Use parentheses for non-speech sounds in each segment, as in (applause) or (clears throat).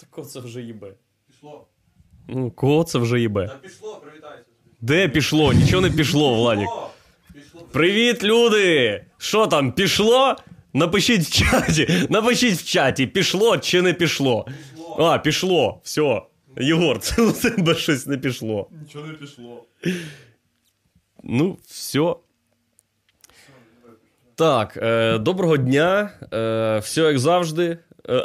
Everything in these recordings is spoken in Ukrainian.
Так кого це вже їбе? Пішло. Ну, кого це вже їбе? Та пішло, привітайся. Де пішло? Нічого не пішло, Владік. Пішло. Пішло. Привіт, люди! Що там, пішло? Напишіть в чаті. Напишіть в чаті, пішло чи не пішло. Пішло. А, пішло. Все. Єгор, це у тебе щось не пішло. Нічого не пішло. Ну, все. Так, е, доброго дня. Е, все як завжди. Е,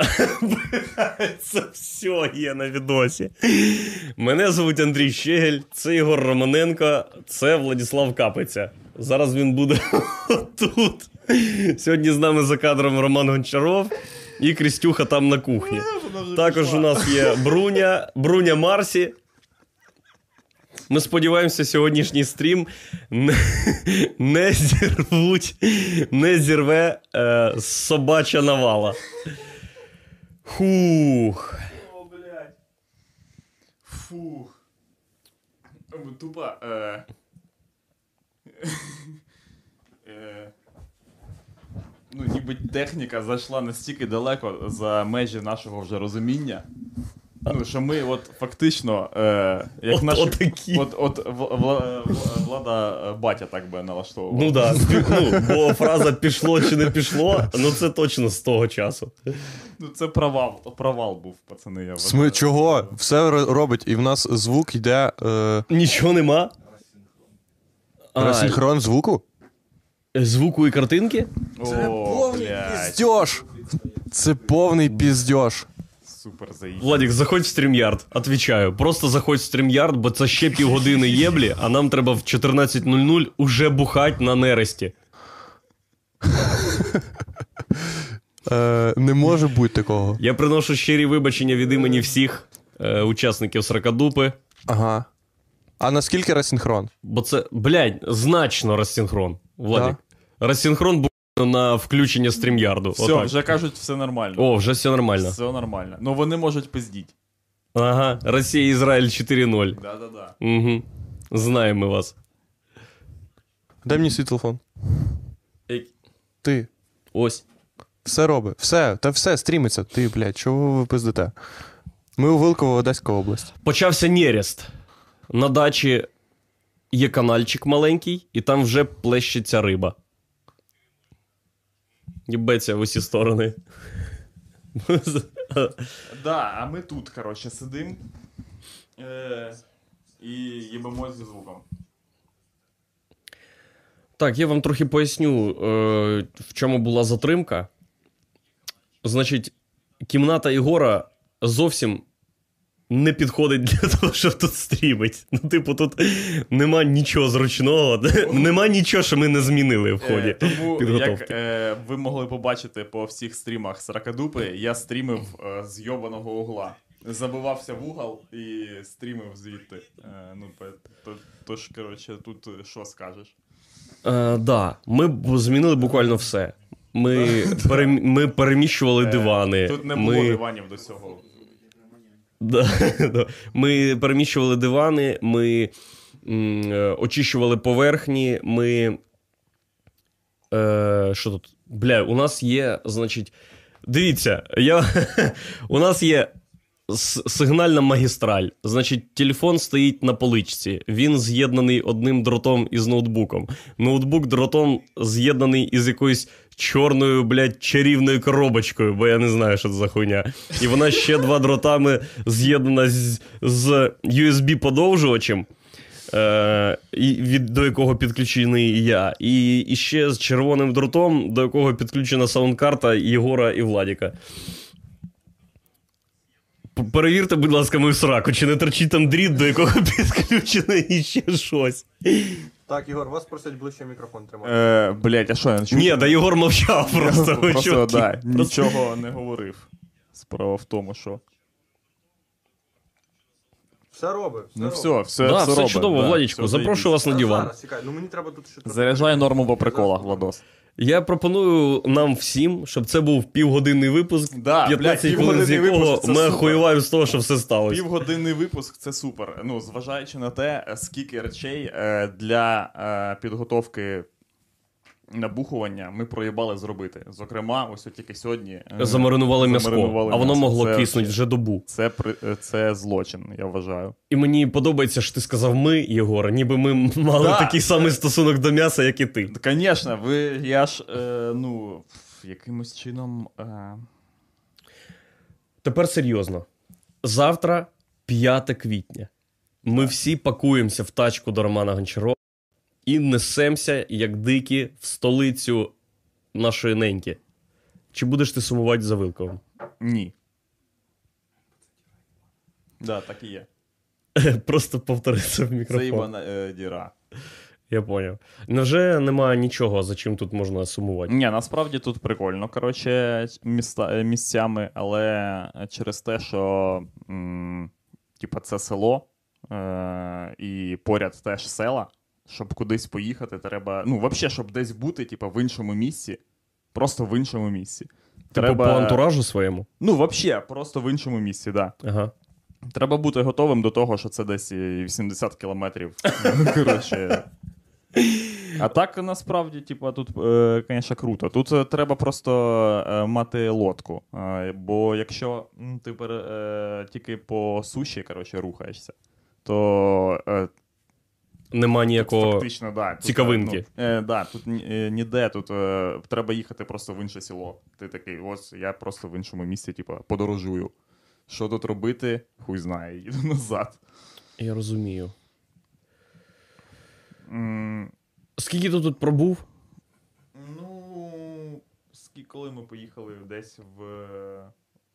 (laughs) Це все є на відосі. Мене звуть Андрій Щегель, це Ігор Романенко, це Владислав Капиця. Зараз він буде (laughs) тут. Сьогодні з нами за кадром Роман Гончаров і Крістюха там на кухні. Також у нас є Бруня, Бруня Марсі. Ми сподіваємося, сьогоднішній стрім не, не зірвуть, не зірве е, собача навала. Хух. О, блядь. Фух. Тупо. Э... е... (laughs) Ну, ніби техніка зайшла настільки далеко за межі нашого вже розуміння. Ну, що ми от фактично, е, як От- наші, от, от, в- вла- в- влада е, батя так би налаштовував. Ну так, да. ну, бо фраза пішло чи не пішло, ну це точно з того часу. Ну, це провал, провал був, пацани. Я Сми, чого? Все робить, і в нас звук йде. Е, Нічого нема. Розсинхрон звуку? звуку і картинки? О, блядь, Піздьош! Це повний піздьош. Супер заїхав. Владик, заходь в стрімярд. Отвічаю. Просто заходь в стрімярд, бо це ще півгодини єблі, а нам треба в 14.00 уже бухать на нересті. Е, не може бути такого. Я приношу щирі вибачення від імені всіх е, учасників Сракадупи, Ага. А наскільки розсинхрон? бо це, блядь, значно розсинхрон. Владик. Розсинхрон був на включення стрімярду. Все, Отак. вже кажуть, все нормально. О, вже все нормально. Все нормально. Ну вони можуть пиздіть. Ага, Росія, Ізраїль 4-0. Да-да-да. Угу. Знаємо ми вас. Дай мені свій телефон. Ти. Ось. Все робить. Все, та все, стрімиться. Ти, блядь, чого ви пиздите? Ми у Вилково, Одеська область. Почався нерест. На дачі є канальчик маленький, і там вже плещеться риба. Їбеться в усі сторони. Да, а ми тут, коротше, сидим е- і їбемось зі звуком. Так, я вам трохи поясню, е, в чому була затримка. Значить, кімната Ігора зовсім не підходить для (laughs) того, щоб тут стрімить. Ну, типу, тут нема нічого зручного, (laughs) нема нічого, що ми не змінили в ході Е, тому, підготовки. як е, ви могли побачити по всіх стрімах Сракадупи, я стрімив е, з йобаного угла. Забивався в угол і стрімив звідти. Ну, то, тож, коротше, тут що скажеш? Е, да, ми змінили буквально все. Ми, (laughs) перем- ми переміщували дивани. Тут не було ми... диванів до цього. Да, (laughs) да. Ми переміщували дивани, ми м, е, очищували поверхні, ми. Е, що тут? Бля, у нас є, значить. Дивіться, я, (laughs) у нас є сигнальна магістраль. Значить, телефон стоїть на поличці. Він з'єднаний одним дротом із ноутбуком. Ноутбук дротом з'єднаний із якоюсь чорною, блядь, чарівною коробочкою, бо я не знаю, що це за хуйня. І вона ще два дротами з'єднана з, з USB-подовжувачем. Е, від, до якого підключений я, і, і ще з червоним дротом, до якого підключена саундкарта Єгора і Владіка. Перевірте, будь ласка, мою сраку, чи не торчить там дріт, до якого (laughs) підключено і ще щось. Так, Ігор, вас просять ближче мікрофон тримати. Е, блять, а що я не чую? Ні, да Єгор мовчав просто. ви Просто, да, нічого не говорив. Справа в тому, що. Все робить. Ну все, все, Да, все, все робить, чудово, да, Владічку, все запрошую вас на диван. чекай, ну мені треба тут ще трохи- Заряджай норму по приколах, Владос. Я пропоную нам всім, щоб це був півгодинний випуск, Да, 15 блядь, хвилин з якого ми супер. з того, що все сталося. Півгодинний випуск це супер. Ну, зважаючи на те, скільки речей е, для е, підготовки набухування ми проїбали зробити. Зокрема, ось тільки сьогодні е, Замаринували м'яско, замаринували а воно могло Це киснути вже добу. Це, е, це злочин, я вважаю. І мені подобається, що ти сказав ми, Єгор, ніби ми мали Да. такий самий стосунок до м'яса, як і ти. Звісно, ви я ж е, ну, якимось чином. Е, Тепер серйозно. Завтра 5 квітня. Ми всі пакуємося в тачку до Романа Гончарова і несемося, як дикі, в столицю нашої неньки. Чи будеш ти сумувати за Вилковим? ні. Да, так і є. (laughs) Просто повтори це в Це мікрофон. ібана е, діра. Я поняв. Невже немає нічого, за чим тут можна сумувати? Ні, насправді тут прикольно, коротше, міста, е, місцями, але через те, що м, типа, це село е, і поряд теж села, щоб кудись поїхати, треба. Ну, взагалі, щоб десь бути, типа, в іншому місці. Просто в іншому місці. Типу по антуражу своєму? Ну, взагалі, просто в іншому місці, так. Да. Ага. Треба бути готовим до того, що це десь 80 кілометрів. (laughs) Коротше. А так насправді, типу, тут, е, звісно, круто. Тут е, треба просто е, мати лодку. Е, бо якщо ти е, тільки по суші коротше, рухаєшся, то е, Нема ніякого. фактично, да, тут, цікавинки. Ну, е, да, тут е, ніде, тут е, треба їхати просто в інше село. Ти такий, ось я просто в іншому місці, типу, подорожую. Що тут робити, хуй знає, (laughs) їду назад. Я розумію. М, Скільки ти тут пробув? Ну, скільки коли ми поїхали десь в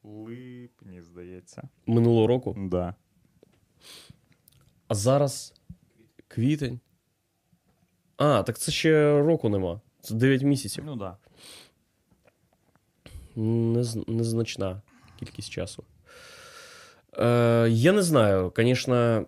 липні, здається. Минулого року? Да. А зараз квітень. А, так це ще року нема. Це 9 місяців. Ну да. Нез- Незначна кількість часу. Е, я не знаю, звісно.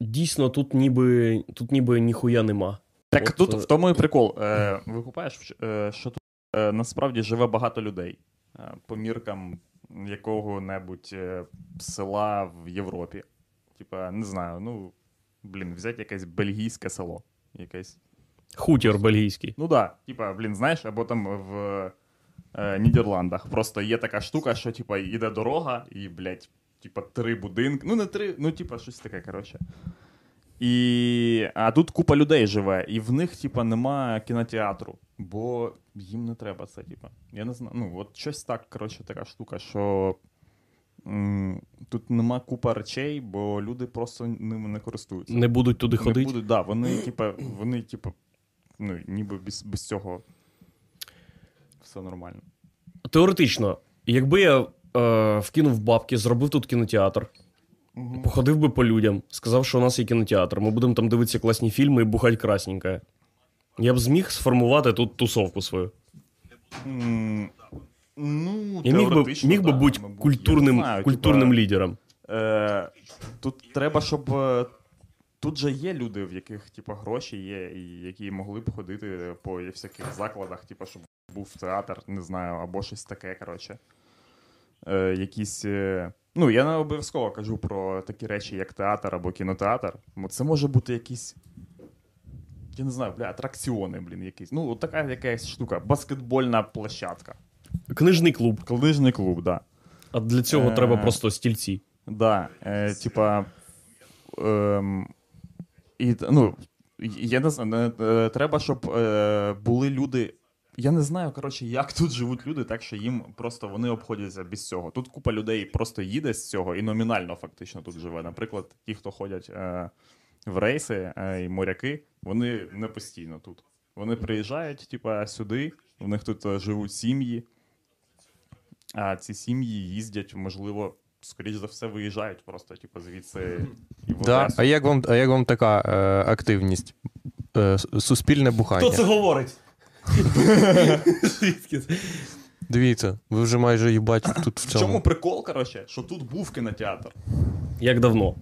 Дійсно, тут ніби, тут ніби ніхуя нема. Так От, тут е, в тому і прикол. Е, викупаєш, е, що тут е, насправді живе багато людей е, по міркам якого-небудь е, села в Європі. Типа, не знаю, ну, блін, взяти якесь бельгійське село. Якесь. Хутір бельгійський. Ну да, типа, блін, знаєш, або там в е, Нідерландах просто є така штука, що типа йде дорога, і, блядь, типа три будинки. Ну, не три, ну, типа, щось таке, коротше. І... А тут купа людей живе, і в них, типа, нема кінотеатру, бо їм не треба це, типа. Я не знаю. Ну, от щось так, коротше, така штука, що. Тут нема купа речей, бо люди просто ними не користуються. Не будуть туди Не ходити. будуть, да, вони, типа, вони, типа, ну, ніби без, без цього все нормально. Теоретично, якби я е, вкинув бабки, зробив тут кінотеатр, походив би по людям, сказав, що у нас є кінотеатр, ми будемо там дивитися класні фільми і бухать красненьке. Я б зміг сформувати тут тусовку свою. М, Ну, Я міг би, міг би да, бути мабуть. культурним, Я знаю, культурним типа, лідером. Е, тут треба, щоб. е, Тут же є люди, в яких типа, гроші є, і які могли б ходити по всяких закладах, типа, щоб був театр, не знаю, або щось таке, коротше. Е, якісь. Е, ну, я не обов'язково кажу про такі речі, як театр або кінотеатр. Це може бути якісь. Я не знаю, бля, атракціони, блін, якісь. Ну, от така якась штука. Баскетбольна площадка. Книжний клуб. Книжний клуб, да. А для цього Е. треба просто стільці. Да, е, типа. Ем, і, ну, я не знаю, е, треба, щоб е, були люди. Я не знаю, коротше, як (laughs) тут живуть люди, так що їм просто вони обходяться без цього. Тут купа людей просто їде з цього і номінально фактично тут живе. Наприклад, ті, хто ходять е, в рейси е, і моряки, вони не постійно тут. Вони приїжджають, типа, сюди, в них тут е, живуть сім'ї, а ці сім'ї їздять, можливо, скоріш за все, виїжджають просто, типу, звідси і в Да. А як вам, а як вам така е, активність? Е, суспільне бухання. говорить? Звідки це? Дивіться, ви вже майже їбать тут в В чому прикол, коротше, що тут був кінотеатр? Як давно?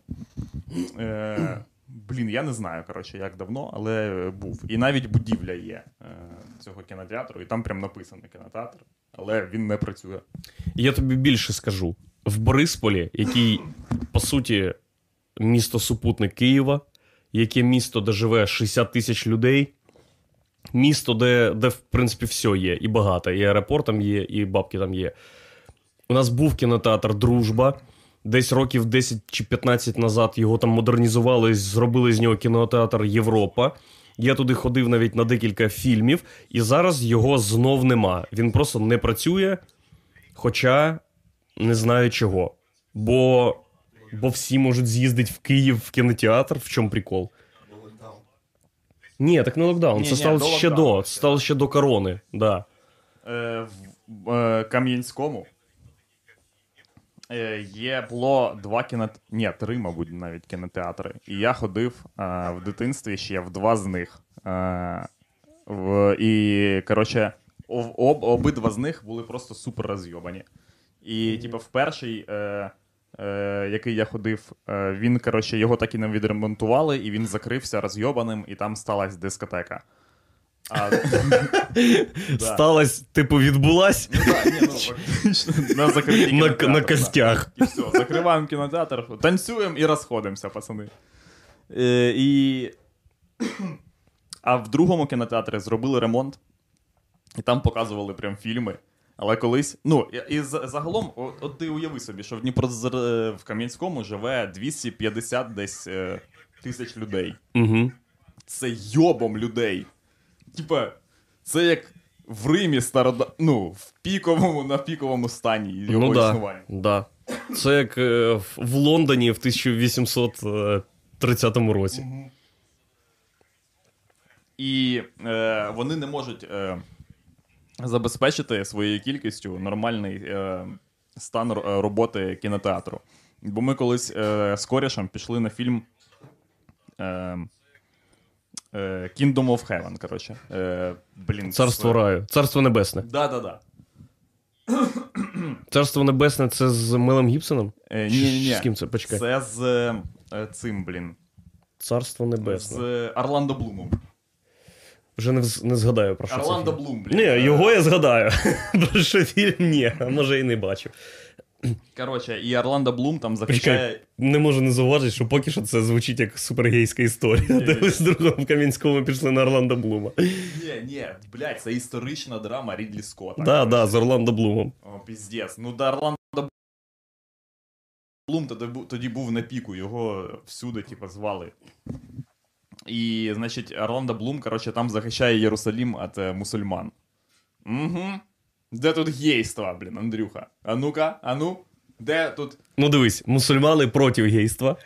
Е, блін, я не знаю, коротше, як давно, але був. І навіть будівля є е, цього кінотеатру, і там прям написано кінотеатр, але він не працює. Я тобі більше скажу. В Борисполі, який, по суті, місто супутник Києва, яке місто, де живе 60 тисяч людей, місто, де, де, в принципі, все є, і багато. І аеропорт там є, і бабки там є. У нас був кінотеатр Дружба. Десь років 10 чи 15 назад його там модернізували, зробили з нього кінотеатр Європа. Я туди ходив навіть на декілька фільмів, і зараз його знов нема. Він просто не працює, хоча не знаю чого. Бо, бо всі можуть з'їздити в Київ в кінотеатр. В чому прикол? Ні, так не локдаун. Ні, це ні, стало до ще локдауну до. Це стало ще до корони. Да. Е, в е, Кам'янському є було два кінотеатри. Ні, три, мабуть, навіть кінотеатри. І я ходив е, в дитинстві ще в два з них. Е, в, і, коротше, об, об, обидва з них були просто супер розйобані. І, типу, в перший, е, е, який я ходив, е, він, коротше, його так і не відремонтували, і він закрився розйобаним, і там сталася дискотека. А, Да. (laughs) Сталась, типу, відбулась Ну ні, ну на да. костях. І все, закриваємо кінотеатр, танцюємо і розходимося, пацани. Е, і... А в другому кінотеатрі зробили ремонт, і там показували прям фільми. Але колись. Ну, і, і загалом, от, от ти уяви собі, що в Дніпро в Кам'янському живе 250 десь е, тисяч людей. Угу. Це йобом людей. Типа, це як в Римі старода... ну, в піковому, на піковому стані його Ну да, існування. да. Це як е, в- Лондоні в 1830 році. І е, вони не можуть е, забезпечити своєю кількістю нормальний е, стан е, роботи кінотеатру. Бо ми колись е, з корішем пішли на фільм е, е, Kingdom of Heaven, коротше. Е, блін, Царство раю, царство небесне. Да-да-да. (coughs) Царство небесне це з Мелом Гібсоном? Е, ні, ні, ні. З ким це? Почекай. Це з е, цим, блін. Царство З небесне. е, Орландо Блумом. Вже не, не згадаю про що. Орландо. Блум, блін. Ні, Е, його я згадаю. (laughs) Про що фільм ні, а може і не бачив. Коротше, і Орландо Блум там захищає. Почекай, не можу не зауважити, що поки що це звучить як супергейська історія, де ви з другом в Кам'янському пішли на Орландо Блума. Ні, ні, блядь, це історична драма Рідлі Скотта. Так, так, з Орландо Блумом. О, піздець. Ну, да, Орландо Блум тоді, був на піку, його всюди, типу, звали. І, значить, Орландо Блум, коротше, там захищає Єрусалім від е, мусульман. Угу. Де тут гейство, блін, Андрюха? А ну-ка, а ну? Де тут. Ну дивись, мусульмани проти гейства,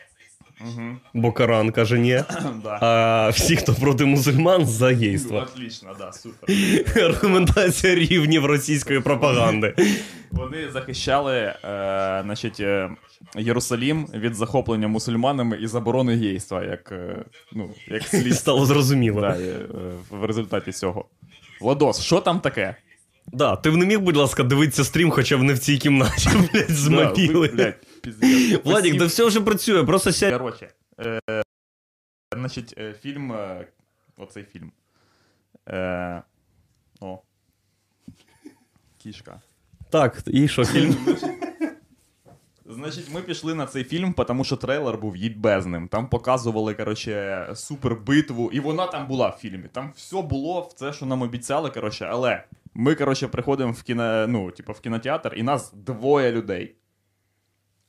Угу. бо Коран каже ні. (clears throat) да. А всі, хто проти мусульман, за Ну, гейство. отлично, да, супер. (laughs) Аргументація рівнів російської пропаганди. Вони захищали е, значить, е, Єрусалім від захоплення мусульманами і заборони гейства, як, е, ну, як слід (laughs) стало зрозуміло. да, е, в результаті цього. Владос, що там таке? Да, ти б не міг, будь ласка, дивитися стрім, хоча б не в цій кімнаті, (laughs) блядь, з мобіли. блядь, піздець. Владік, да все вже працює, просто сядь. Короче, е, значить, е, фільм. Е, оцей фільм. Е, о. Кішка. Так, і що, фільм? (laughs) Значить, ми пішли на цей фільм, тому що трейлер був їдьбезним. Там показували, коротше, супербитву, і вона там була в фільмі. Там все було в це, що нам обіцяли, коротше, але ми, коротше, приходимо в кіно, ну, типу, в кінотеатр, і нас двоє людей.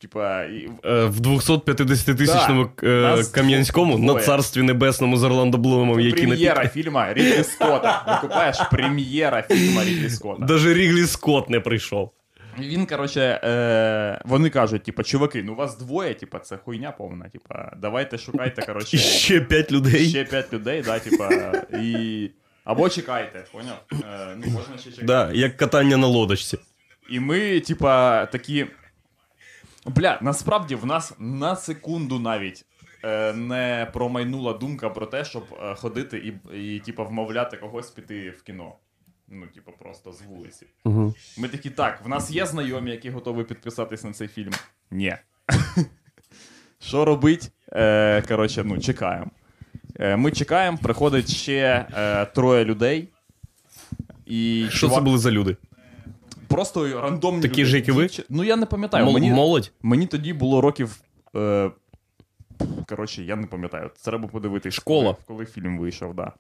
Типа, і... Е, В 250-тисячному Да, е, Кам'янському на царстві небесному з Орландо Блумом, який прем'єра фільма Рідлі Скотта. (laughs) Викупаєш прем'єра фільма Рідлі Скотта. Даже Ріглі Скотт не прийшов. Він, коротше, е, вони кажуть, типа, чуваки, ну вас двоє, типа, це хуйня повна. Типа, давайте шукайте, коротше, І (laughs) ще п'ять людей. ще п'ять людей, да, типа, і. Або чекайте, поняв? Е, ну, можна ще чекати. Да, як катання на лодочці. І ми, типа, такі. Бля, насправді в нас на секунду навіть е, не промайнула думка про те, щоб е, ходити і, і типа, вмовляти когось піти в кіно. Ну, типу, просто з вулиці. Угу. Ми такі, так, в нас є знайомі, які готові підписатись на цей фільм? Ні. (laughs) Що робить? Е, коротше, ну, чекаємо. Е, ми чекаємо, приходить ще е, троє людей. І Що це були за люди? Просто рандомні Такі люди. ж, як і ви? Ну, я не пам'ятаю. Мол- Мені, Молодь? мені тоді було років. Е, коротше, я не пам'ятаю. Треба подивитись. Школа. Коли, коли фільм вийшов, да.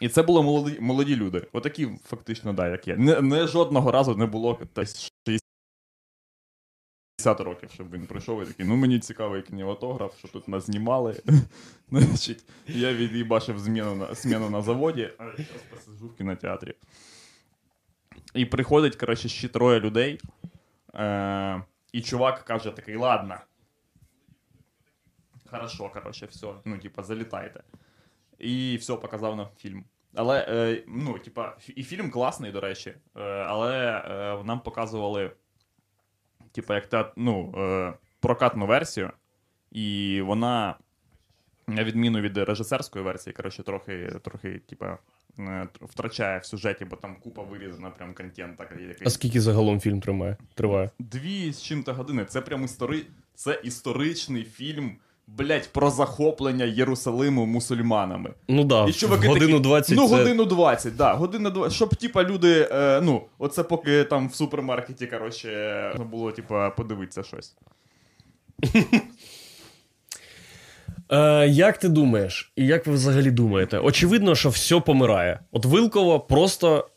І це були молоді, молоді люди. Отакі, фактично, да, як я. Не, не жодного разу не було десь 60 років, щоб він прийшов і такий, ну мені цікавий кінематограф, що тут нас знімали. (laughs) Значить, я від'їбашив зміну на, зміну на заводі, а зараз посиджу в кінотеатрі. І приходить, коротше, ще троє людей. Е, і чувак каже такий, ладно. Хорошо, коротше, все. Ну, типа, залітайте. І все, показав нам фільм. Але, е, ну, типа, і фільм класний, до речі. Е, але е, нам показували, типа, як те, ну, е, прокатну версію. І вона, на відміну від режисерської версії, коротше, трохи, трохи, типу, втрачає в сюжеті, бо там купа вирізана прям контента. який- А скільки загалом фільм тримає? Триває? Дві з чим-то години. Це прям істори... це історичний фільм, блять, про захоплення Єрусалиму мусульманами. Ну да, І чуваки годину такі, 20 Ну, це... годину 20, да, годину 20. Щоб, типа, люди, е, ну, оце поки там в супермаркеті, коротше, було, типа, подивитися щось. (laughs) Е, як ти думаєш, і як ви взагалі думаєте? Очевидно, що все помирає. От Вилково просто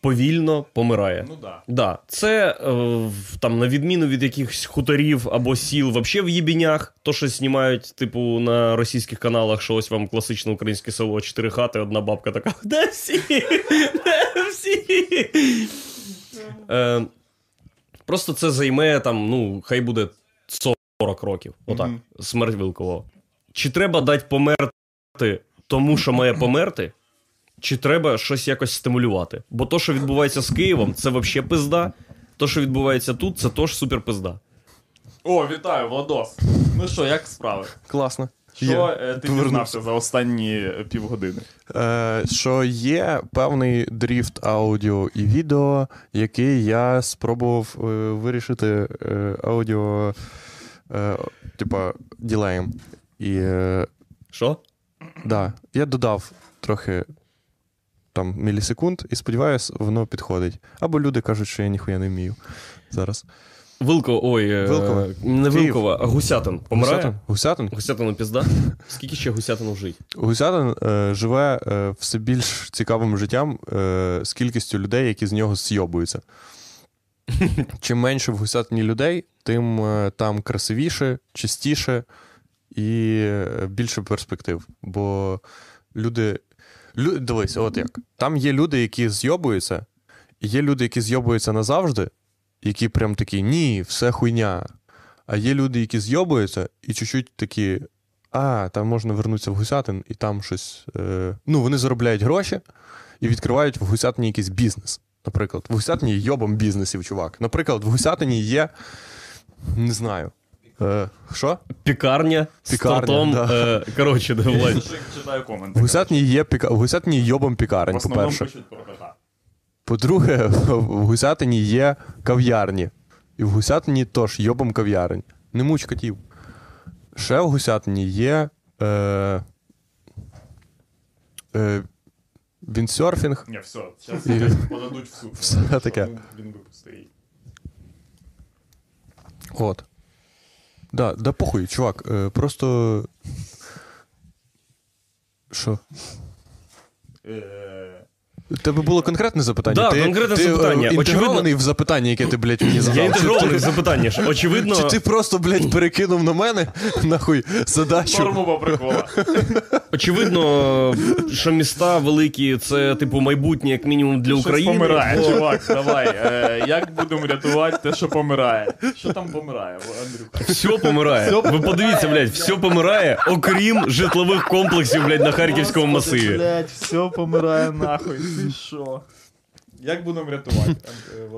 повільно помирає. Ну да. Да, це е, там, на відміну від якихось хуторів або сіл, вообще в їбінях, то, що знімають, типу, на російських каналах, що ось вам класичне українське село, чотири хати, одна бабка така. (laughs) Де всі? Де всі? Е, просто це займе там, ну, хай буде 40 років. Отак. Мгм. Смерть Вилкового. Чи треба дати померти тому, що має померти? Чи треба щось якось стимулювати? Бо то, що відбувається з Києвом, це взагалі пизда. То, що відбувається тут, це теж супер пизда. О, вітаю, Владос. Ну що, як справи? Класно. Що Є. е, ти Повернувся. дізнався за останні е, півгодини? Е, що є певний дріфт аудіо і відео, який я спробував е, вирішити е, аудіо, е, типа, ділеєм. І е, Що? да, я додав трохи там мілісекунд, і сподіваюсь, воно підходить. Або люди кажуть, що я ніхуя не вмію зараз. Вилко, ой, е, Вилково. не Київ. Вилкова, а Гусятин. Помирає? Гусятин? Гусятин? Гусятину пізда? Скільки ще Гусятину жить? Гусятин е, живе е, все більш цікавим життям е, з кількістю людей, які з нього зйобуються. (laughs) Чим менше в Гусятині людей, тим е, там красивіше, чистіше і е, більше перспектив. Бо люди. Лю, дивись, от як. Там є люди, які зйобуються, і є люди, які зйобуються назавжди, які прям такі, ні, все хуйня. А є люди, які зйобуються, і чуть-чуть такі, а, там можна вернутися в Гусятин, і там щось. Е... Ну, вони заробляють гроші і відкривають в Гусятині якийсь бізнес. Наприклад, в Гусятині є йобом бізнесів, чувак. Наприклад, в Гусятині є. Не знаю. Е, що? Пікарня, з Пікарня, тортом. да. Е, коротше, да, Я читаю коменти. В Гусятині є піка... в Гусятині є йобом В пікарень, основному по-перше. пишуть про кота. По-друге, (laughs) в Гусятині є кав'ярні. І в Гусятині теж йобом кав'ярень. Не муч котів. Ще в Гусятині є. Е... Е... Віндсерфінг. Ні, все, зараз І- подадуть в суд. (laughs) Все таке. Він випустий. От. Да, да похуй, чувак. Е, просто. Що? У тебе було конкретне запитання? Да, ти, конкретне ти, е, запитання. інтегрований в запитання, яке ти, блядь, мені задав. Я Чи інтегрований в ти- запитання. Очевидно, Чи ти просто, блядь, перекинув на мене нахуй задачу? Норму по прикола. очевидно, що міста великі це, типу, майбутнє, як мінімум, для Щось України. помирає, бо- чувак, давай. Е, як будемо рятувати те, що помирає? Що там помирає, Андрюха? Все помирає. Ви подивіться, блядь, все помирає, окрім житлових комплексів, блядь, на Харківському масиві. Блять, все помирає нахуй. Ти що? Як будемо рятувати, е,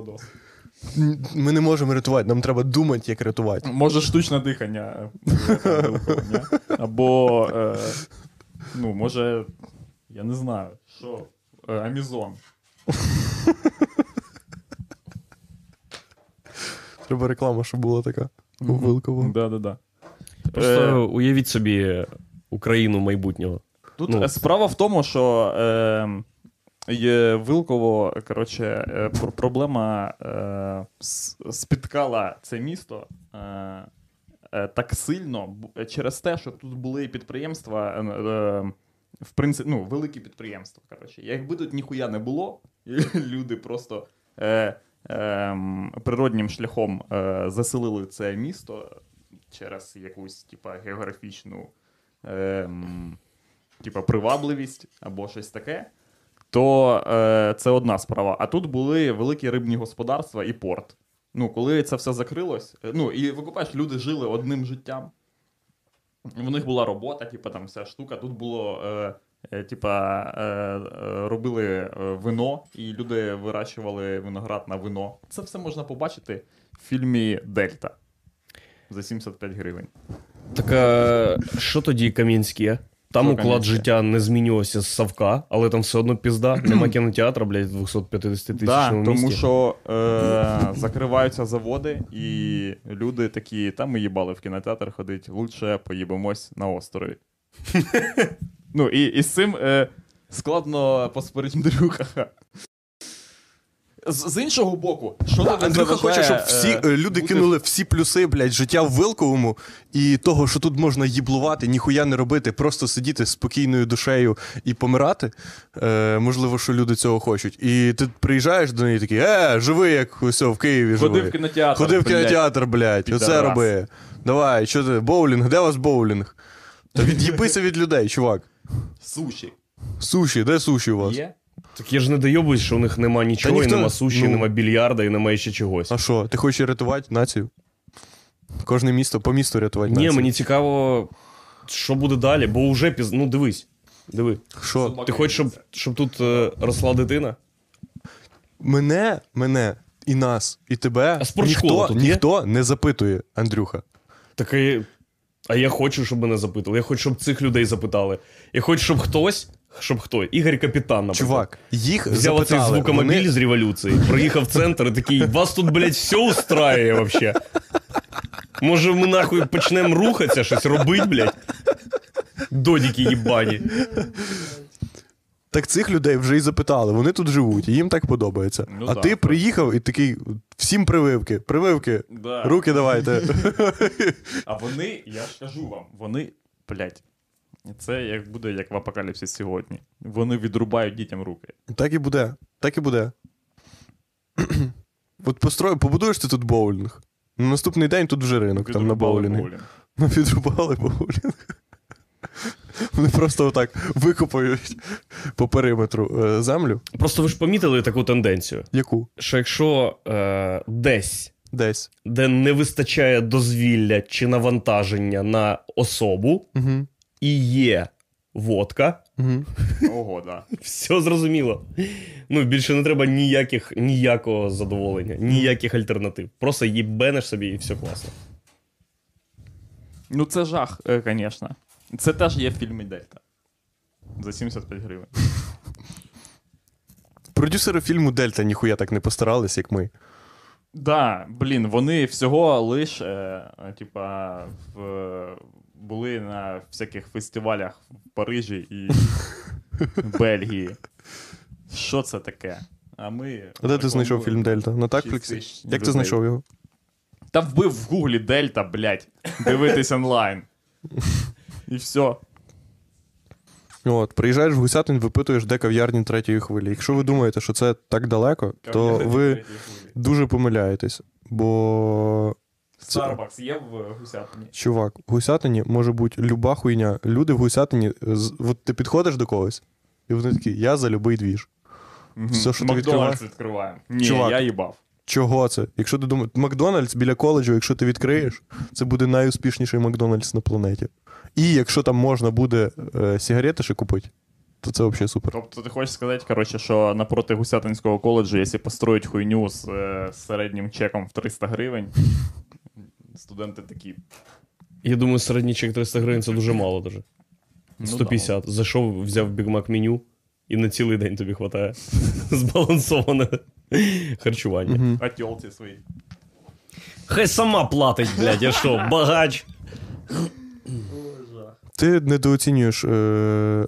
Ми не можемо рятувати, нам треба думати, як рятувати. Може, штучне дихання. е. Або. Е, ну, може, я не знаю, що. Е, Амізон. Треба реклама, щоб була така. У Вилкову. Да-да-да. Просто Е, уявіть собі Україну майбутнього. Тут Ну. справа в тому, що е, є Вилково, коротше, е, проблема е, спіткала це місто е, е, так сильно через те, що тут були підприємства, е, в принципі, ну, великі підприємства. Коротше. Якби тут ніхуя не було, (laughs) люди просто е, е, природнім шляхом е, заселили це місто через якусь типа, географічну е, типа, привабливість або щось таке, то е, це одна справа. А тут були великі рибні господарства і порт. Ну, коли це все закрилось, е, ну і викупаєш, люди жили одним життям. У них була робота, типа там вся штука. Тут було, е, е, типа, е, е, робили вино, і люди вирощували виноград на вино. Це все можна побачити в фільмі Дельта за 75 гривень. Так що тоді Кам'янське? Там Що уклад місця? життя не змінювався з Савка, але там все одно пізда. (clears throat) Нема кінотеатра, блядь, в 250 Да, тисячному тому місті. що е, закриваються заводи, і люди такі, там ми їбали в кінотеатр ходить, лучше поїбемось на острові. (laughs) ну, і, і з цим е, складно поспорити Андрюха. З, з іншого боку, що тобі Андрюха хоче, щоб всі е, е, люди бути- кинули всі плюси, блядь, життя в Вилковому і того, що тут можна їблувати, ніхуя не робити, просто сидіти з спокійною душею і помирати. Е, можливо, що люди цього хочуть. І ти приїжджаєш до неї такий, е, живи, як усе в Києві Ходи в кінотеатр. Ходи в кінотеатр, блядь, оце роби. Давай, що ти? Боулінг, де у вас боулінг? Та від'їбися від людей, чувак. Суші. Суші, де суші у вас? Є? Так я ж не дойобуюсь, що у них нема нічого, ніхто і нема суші, ну. нема більярда, і нема ще чогось. А що, ти хочеш рятувати націю? Кожне місто по місту рятувати Ні, націю. мені цікаво, що буде далі, бо вже піз... Ну, дивись. Диви. Що? Ти хочеш, щоб, щоб тут е, росла дитина? Мене, мене і нас, і тебе А спортшкола ніхто, тут є? ніхто не запитує, Андрюха. Так і... А я хочу, щоб мене запитали. Я хочу, щоб цих людей запитали. Я хочу, щоб хтось, щоб хто, Ігор Капітан, наприклад. Чувак, їх Взяв оцей звукомобіль Вони... з революції, проїхав в центр і такий, вас тут, блядь, все устраює вообще. Може, ми нахуй почнемо рухатися, щось робити, блядь? Додіки їбані. Так цих людей вже і запитали. Вони тут живуть, і їм так подобається. Ну а да, ти так. приїхав і такий всім прививки. Прививки. Да. Руки давайте. А вони, я ж кажу вам, вони, блядь, це як буде як в апокаліпсис сьогодні. Вони відрубають дітям руки. так і буде. Так і буде. От построй, побудуєш ти тут боулінг. На наступний день тут вже ринок, там на боулінгі. боулінг. Ну, відрубали боулінг. Вони просто отак викопають по периметру е, землю. Просто ви ж помітили таку тенденцію, Яку? що якщо е, десь, Десь. де не вистачає дозвілля чи навантаження на особу, Угу. І є водка, Угу. Ого, да. (laughs) все зрозуміло. Ну, більше не треба ніяких, ніякого задоволення, ніяких альтернатив. Просто їбенеш собі і все класно. Ну це жах, звісно. Це теж є в фільмі Дельта. За 75 гривень. (laughs) Продюсери фільму Дельта ніхуя так не постарались, як ми. Да, блін, вони всього лиш, е, типа, в, були на всяких фестивалях в Парижі і (laughs) Бельгії. Що це таке? А ми. А де ти знайшов фільм Дельта? На такфліксі? Як ти знайшов його? Та вбив в гуглі Дельта, блядь. Дивитись онлайн. І все. От, приїжджаєш в Гусятин, випитуєш, де кав'ярні третьої хвилі. Якщо ви думаєте, що це так далеко, то ви дуже помиляєтесь. Бо, Старбакс є в Гусятині? чувак, в Гусятині може бути люба хуйня. Люди в Гусятині, от ти підходиш до когось, і вони такі, я за любий двіж. Все, що ти Макдональдс відкриваємо. Ні, Чувак. я їбав. Чого це? Якщо ти думаєш, Макдональдс біля коледжу, якщо ти відкриєш, це буде найуспішніший Макдональдс на планеті. І якщо там можна буде е, сигарети ще купити, то це взагалі супер. Тобто ти хочеш сказати, коротше, що напроти Гусятинського коледжу, якщо построїть хуйню з е, середнім чеком в 300 гривень, студенти такі. Я думаю, середній чек 300 гривень це дуже мало дуже. Ну, 150. Зайшов, взяв бігмак меню, і на цілий день тобі хватає. (laughs) Збалансоване харчування. А тьолці свої. Хай сама платить, блядь, я що, багач. Ти недооцінюєш е,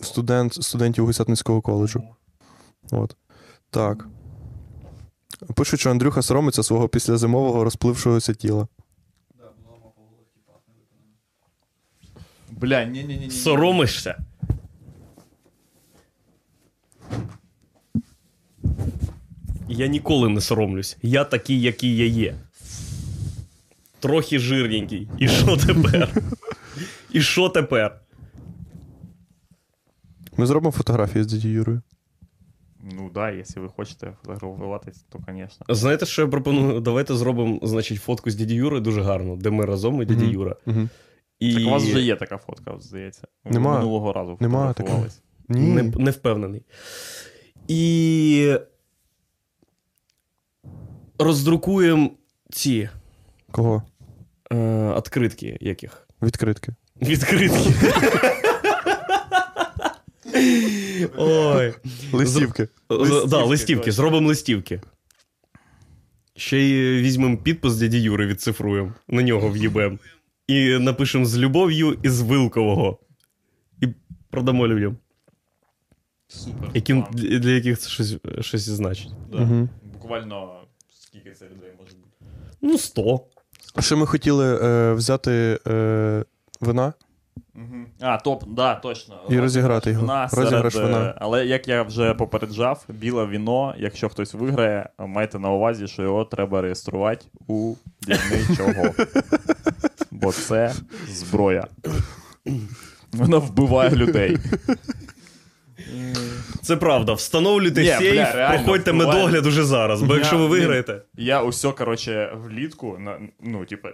студент, студентів Гусятинського коледжу. От. Так. Пишуть, що Андрюха соромиться свого післязимового розплившогося тіла. Бля, ні-ні-ні. Соромишся. Я ніколи не соромлюсь. Я такий, який я є. Трохи жирненький. І що тепер? І що тепер? Ми зробимо фотографію з дядю Юрою. Ну да, якщо ви хочете фотографуватись, то звісно. Знаєте, що я пропоную? Давайте зробимо, значить, фотку з дяді Юрою дуже гарно, де ми разом і дяді Юра. Угу. І... Так у вас вже є така фотка, здається. Нема. Минулого разу Нема фотографувались. Ні. Не, не впевнений. І роздрукуємо ці Кого? е, відкритки яких. Відкритки. Відкритки. Ой. Листівки. Листівки, да, листівки. Зробимо листівки. Ще й візьмемо підпис дяді Юри, відцифруємо, на нього в'їбемо. І напишемо з любов'ю із Вилкового. І продамо людям. Супер. Яким, для для яких це щось, щось значить. Да. Угу. Буквально скільки це людей може бути? Ну, 100. Ще ми хотіли е, взяти е, вина. Угу. А, топ, да, точно. І розіграти його. Вина Розіграш серед, вина. е, Але як я вже попереджав, біле віно, якщо хтось виграє, майте на увазі, що його треба реєструвати у дільничого. (laughs) Бо це зброя. Вона вбиває людей. Це правда. Встановлюйте Ні, сейф, бля, реально проходьте впливає. медогляд уже зараз. Бо Я- якщо ви виграєте. Я усе, коротше, влітку, ну, типу,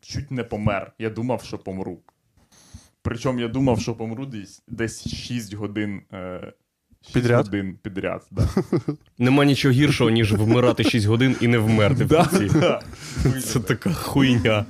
чуть не помер. Я думав, що помру. Причому я думав, що помру десь, десь 6 годин. Е, 6 Підряд? годин підряд. Да. (laughs) Нема нічого гіршого, ніж вмирати 6 годин і не вмерти в Да, кінці. да. Це така хуйня.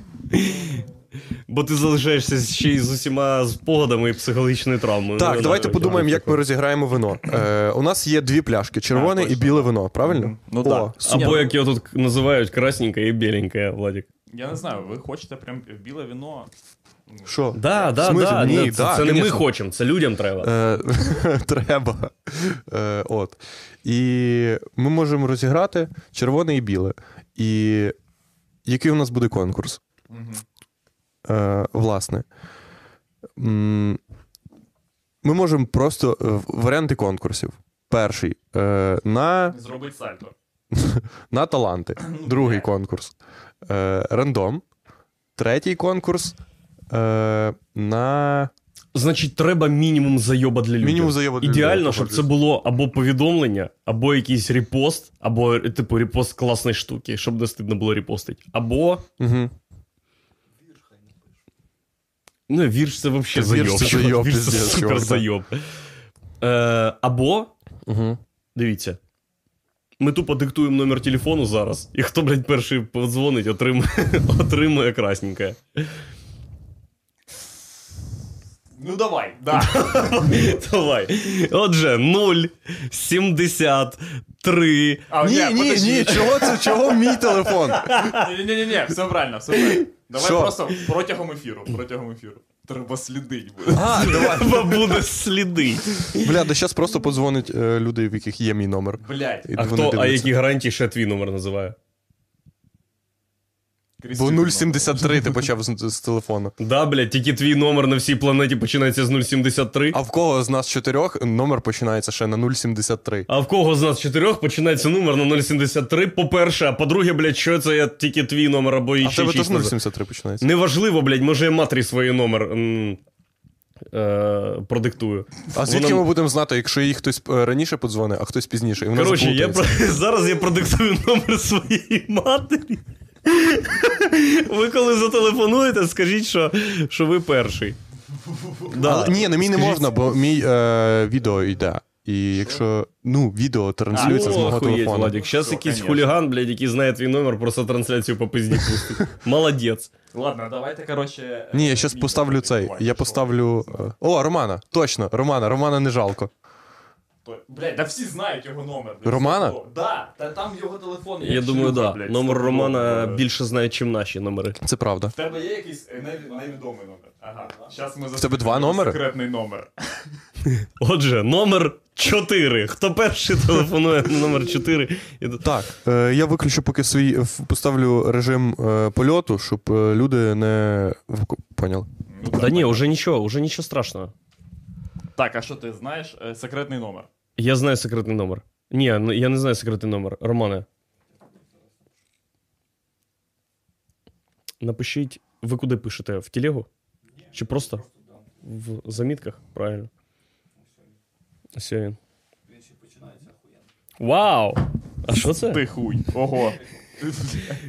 Бо ти залишаєшся ще й з усіма спогадами і психологічною травмою. Так, Ну, давайте да, подумаємо, як ми розіграємо вино. Е, у нас є дві пляшки: червоне А, і біле вино, правильно? Ну О, да. Або як його тут називають красненьке і біленьке, Владик. Я не знаю, ви хочете прям біле віно. Ну, Що? Да, да, да, Ні, це, да, це не ми хочемо, це людям треба. Е, (laughs) треба. Е, от. І ми можемо розіграти червоне і біле. І який у нас буде конкурс? Е, власне. Ми можемо просто варіанти конкурсів. Перший е, на, Зробить сальто. (laughs) на таланти. Другий конкурс е, рандом. Третій конкурс е, на Значить, треба мінімум зайоба для людей. мінімум заяви. для Ідеально, людей, щоб це було або повідомлення, або якийсь репост, або, типу, репост класної штуки, щоб не стидно було репостити. Або. Мгм. Ну, вірш це взагалі Вірш зайоб. це чувак. зайоб, Вірш це супер зайоб. Е, або, дивіться, ми тупо диктуємо номер телефону зараз, і хто, блядь, перший подзвонить, отримує, (laughs) отримує красненьке. Ну давай, да. (laughs) Давай. Отже, 0, 73. А, Ні, ні, подожди. ні, чого це? Чого мій телефон? Ні, ні, ні, ні, все правильно, все правильно. Давай Що? просто протягом ефіру, протягом ефіру. Треба слідить буде. А, давай. Треба буде сліди. Бля, да зараз просто подзвонять е, люди, в яких є мій номер. Блять. І А вони хто, а дивляться. які гарантії ще твій номер називає? Бо 073 ти почав з, з телефону. Да, блядь, тільки твій номер на всій планеті починається з 073. А в кого з нас чотирьох номер починається ще на 073? А в кого з нас чотирьох починається номер на 073, по-перше, а по-друге, блядь, що це я тільки твій номер або А і в ще тебе теж 073 починається. Неважливо, блядь, може я матері свій номер е, продиктую. А звідки Воно- ми будемо знати, якщо їй хтось е, раніше подзвонить, а хтось пізніше? І Коротше, я про... (laughs) зараз я продиктую номер своєї матері. Ви коли зателефонуєте, скажіть, що, що ви перший. Да. Але, ні, на мій не можна, бо мій е, відео йде. І якщо ну, відео транслюється з мого телефону. Владик. Зараз якийсь конечно. хуліган, блядь, який знає твій номер, просто трансляцію по пизді пустить. Молодець. Ладно, давайте, короче. Ні, я зараз поставлю цей. Я поставлю. е, О, Романа! Точно, Романа, Романа не жалко. Блять, да всі знають його номер. Романа? Да, та там його телефон. Я думаю, да. блядь, Номер. Романа більше знає, ніж наші номери. Це правда. В тебе є якийсь е, нев- невідомий номер? Ага. Зараз ми В тебе два номери? Секретний номер. (laughs) Отже, номер 4. Хто перший телефонує на номер 4? І... Так, е, я виключу поки свій в- поставлю режим е, польоту, щоб е, люди не вк- поняли. Ну, Да ні, уже нічого, уже нічого страшного. Так, а що ти знаєш? Е, Секретний номер. Я знаю секретний номер. Ні, ну, я не знаю секретний номер. Романе. Напишіть, ви куди пишете? В телегу? Чи просто в замітках? Правильно. Ось він. Вау! А що це? Ти хуй. Ого.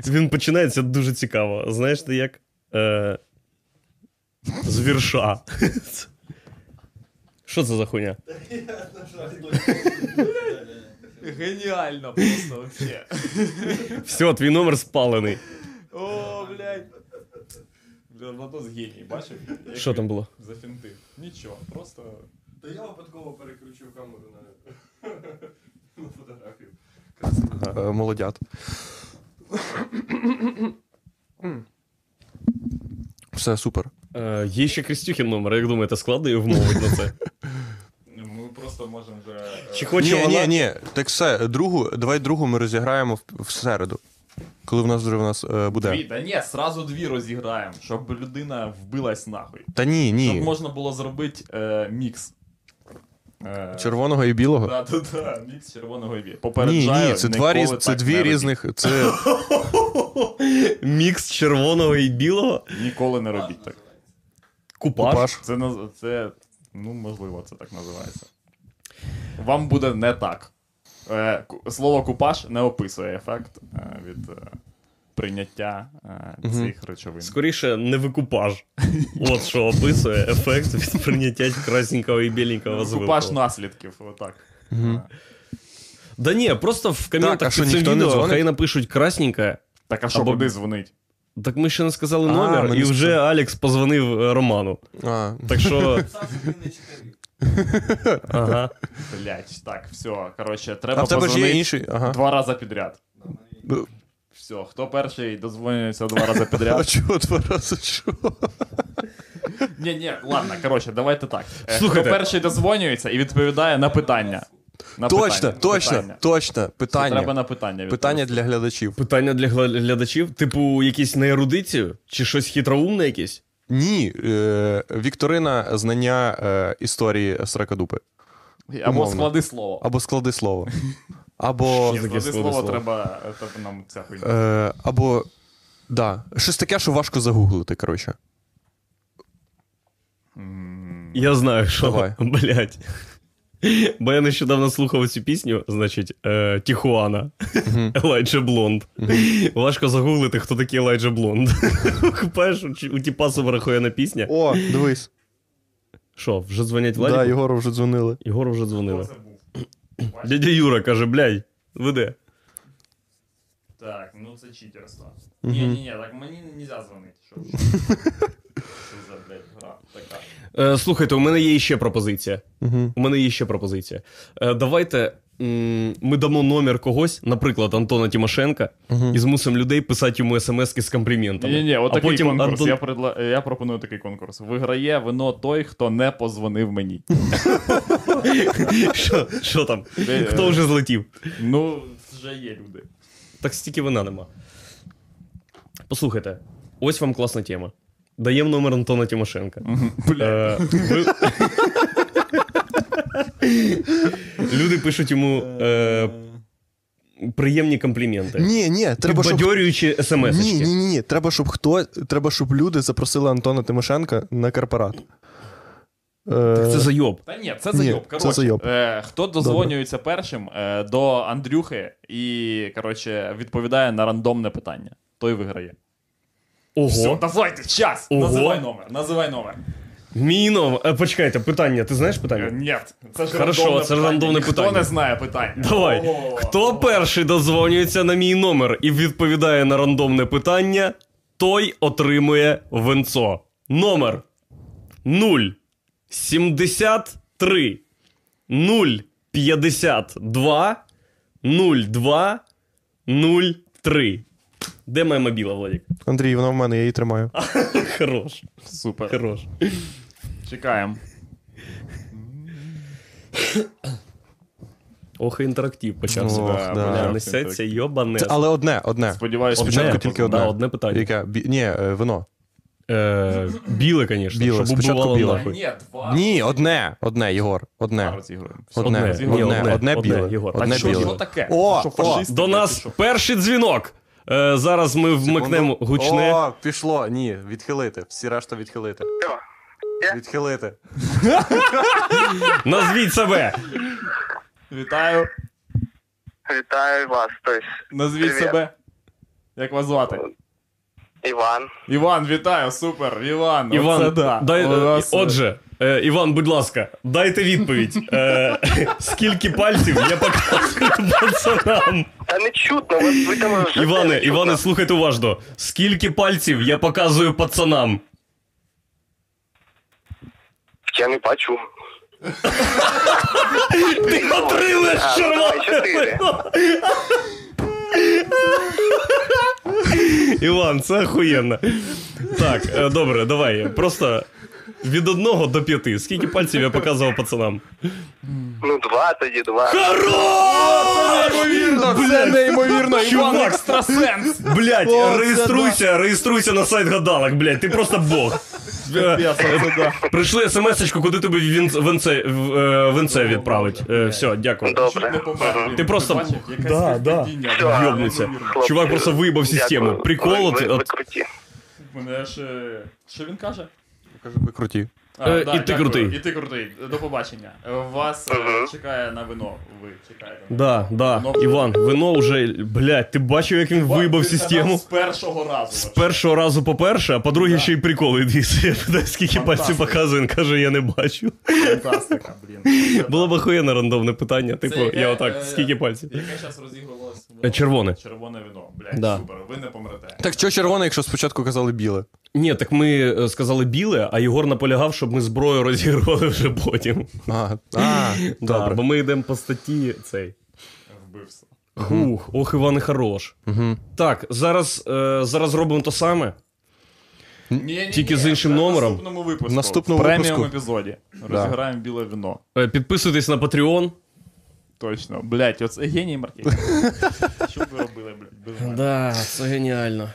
Він починається дуже цікаво. Знаєш, ти як. Е... З вірша. Що це за хуйня? Геніально просто вообще. Все, твій номер спалений. О, блядь. Бля, Владос геній, бачив? Як Що там було? Зафінтив. Нічого, просто. Та я випадково переключив камеру на, (laughs) на фотографію. Е, Молодят. (coughs) Все, супер. Е, є ще Крістюхін номер, як думаєте, складно її вмовити на це? Ми просто можемо вже. е, Чи хоче ні, вона? ні, ні. Так все, другу, давай другу ми розіграємо в, в середу. Коли в нас вже в нас е, буде. Дві, та ні, сразу дві розіграємо, щоб людина вбилась нахуй. Та ні, Щоб ні. можна було зробити е, мікс. Е, Червоного і білого. Да, да, да, мікс червоного і білого. Ні, Попереджаю, ні, це два різ, це дві робіть. різних. Це (laughs) Мікс червоного і білого. Ніколи не робіть так. Купаж. купаж. Це, це, ну, можливо, це так називається. Вам буде не так. Е, слово купаж не описує ефект е, від е, прийняття е, цих речовин. Скоріше, не викупаж. (laughs) От що описує ефект від прийняття красненького і біленького з Купаж наслідків, отак. Е, Да ні, просто в Так, коментах що, під цим відео хай напишуть красненьке. Так, а що Або- куди дзвонить? Так ми ще не сказали номер, ми і вже сказали. Алекс позвонив е, Роману. А, Так що. (laughs) Ага. Блять, так, все. Коротше, треба є позвонити інший. Ага. два рази підряд. Все, хто перший дозвонюється два рази (laughs) А підряд. чого два рази чого? Ні, ні, ладно, коротше, давайте так. Е, Слухайте. Хто перший дозвонюється і відповідає на питання. На Точно, питання, точно, питання. точно. Це Треба на питання Питання для глядачів. Питання для гла- глядачів, типу, якісь на ерудицію? Чи щось хитроумне якесь? Ні, е, Вікторина знання е, історії Сракадупи. Або умовно. склади слово. Або склади слово. Або. Ні, склади слово слово? треба, треба нам ця хуйня. Е, або. Да. Щось таке, що важко загуглити, коротше. Я знаю, що. Давай. Блять. (laughs) Бо я нещодавно слухав цю пісню, значить, е, Тіхуана. Елайджа (laughs) Блонд. Важко загуглити, хто такий Елайджа Блонд. (laughs) Купаєш, у, ті- у тіпа суперахуєна пісня. О, дивись. Що, вже дзвонять Да, Владіку? Єгору вже дзвонили. Єгору вже дзвонили. (clears throat) Дядя Юра каже, блядь, веде. Так, ну це читерство. Ні, ні, ні, так мені не можна дзвонити. Що, що, що за, блядь, гра така. Е, слухайте, у мене є ще пропозиція. Угу. У мене є ще пропозиція. Е, давайте м, ми дамо номер когось, наприклад, Антона Тимошенка, Угу. і змусимо людей писати йому смски з компліментами. Ні, ні, от а такий потім конкурс. Антон... Я, предла... я пропоную такий конкурс. Виграє вино той, хто не позвонив мені. що, що там? Де- Хто вже злетів? Ну, вже є люди. Так стільки вина нема. Послухайте, ось вам класна тема. Даємо номер Антона Тимошенка. Бля. Е. Люди пишуть йому е, приємні компліменти. Ні, ні, треба, щоб. Підбадьорюючі Ні, смс-очки. ні, ні, ні. Треба, щоб хто. Треба, щоб люди запросили Антона Тимошенка на корпорат. Е, Це зайоб. Та ні, це Ні, зайоб. це зайоб. Е, хто дозвонюється першим е, до Андрюхи і, коротше, відповідає на рандомне питання, той виграє. Все, Ого. давайте, час! Ого. Називай номер, називай номер. Мій номер. Е, почекайте, питання. Ти знаєш питання? Ні, це ж Хорошо, рандомне це ж питання. рандомне Ніхто питання. не знає питання. Давай. Ого. Хто перший дозвонюється на мій номер і відповідає на рандомне питання, той отримує венцо. Номер 0 73 0 52 02 03. Де моя мобіла, Владик? Андрій, вона в мене, я її тримаю. (laughs) Хорош, Супер. хорош. Чекаємо. Ох, інтерактив почався. Ох, Да, да. бля. Несеться йобане. Це, але одне, одне. Сподіваюся, Спочатку Одне, тільки да, одне. одне питання. Яке? Бі- Ні, е, вино. Е, біле, звісно. Біле, щоб спочатку убивало біле. нахуй. Ні, два. Ні, одне, одне, Єгор, одне. розігруємо. Все. Одне, Одне, одне, ні, одне, одне, одне одне, біле. Єгор. Так Одне що, біле. що таке? О, що, о, фашисти, До блядь, нас чи що? перший дзвінок. Е, зараз ми вмикнемо гучне. О, пішло. Ні, відхилити. Всі решта відхилити. Відхилити. (laughs) Назвіть себе. Вітаю. Вітаю вас, тобто Назвіть Привіт. себе. Як вас звати? Іван. Іван, вітаю, супер. Іван, Іван, оце да. дай, У е, отже, е, Іван, будь ласка, дайте відповідь. Е, скільки пальців я показую пацанам? Та не чутно, ви, ви там вже Іване, чутно. Іване, слухайте уважно. Скільки пальців я показую пацанам? Я не бачу. Ти отримаєш А, ну, давай, чотири. Іван, це охуєнно. Так, е, добре, давай. Просто від одного до п'яти. Скільки пальців я показував пацанам? Ну, два тоді, два. Неймовірно, це неймовірно. Іван Чувак. екстрасенс. Блять, О, реєструйся, реєструйся на сайт гадалок, блять, ти просто бог. Оце да. Прийшли смс-очку, куди тобі вінц- венце, в- е, венце відправить. Е, Все, дякую. Добре. Не помер. блін. Ти просто- Да, да. Хлопці, Чувак просто виїбав систему. Прикол, от- ви, ви от- круті. Мене ж... е, Що він каже? Кажу, ви круті. Е, і ти дякую. крутий. І ти крутий. До побачення. Вас е, чекає на вино. Ви чекаєте. на Да, да. Ну, Іван, вино вже, блядь, ти бачив, як він Іван, виїбав ти систему? З першого разу. З першого разу по-перше, а по-друге, ще й приколи дивіться. Я питаю, скільки пальців Фантастика. показує, він каже, я не бачу. Фантастика, блін. Було б охуєнне рандомне питання. Типу, яке, я отак, е, скільки пальців? Яке зараз розігрувалось? Е, червоне. Червоне вино. Блядь, Да. супер. Ви не помрете. Так що червоне, якщо спочатку казали біле? Ні, так ми е, сказали біле, а Єгор наполягав, щоб ми зброю розігрували вже потім. А, а (laughs) Да, добре. бо ми йдемо по статті цей. Вбивство. Хух, ох, Іван і хорош. Угу. Так, зараз, е, зараз робимо то саме. Ні, ні, Тільки ні, з іншим в номером? наступному випуску. В наступному в преміум випуску. епізоді. Розіграємо біле вино. Е, Підписуйтесь на Patreon. Точно. Блять, оце геній маркетингу. (laughs) Що б ви робили, блядь? Да, це геніально.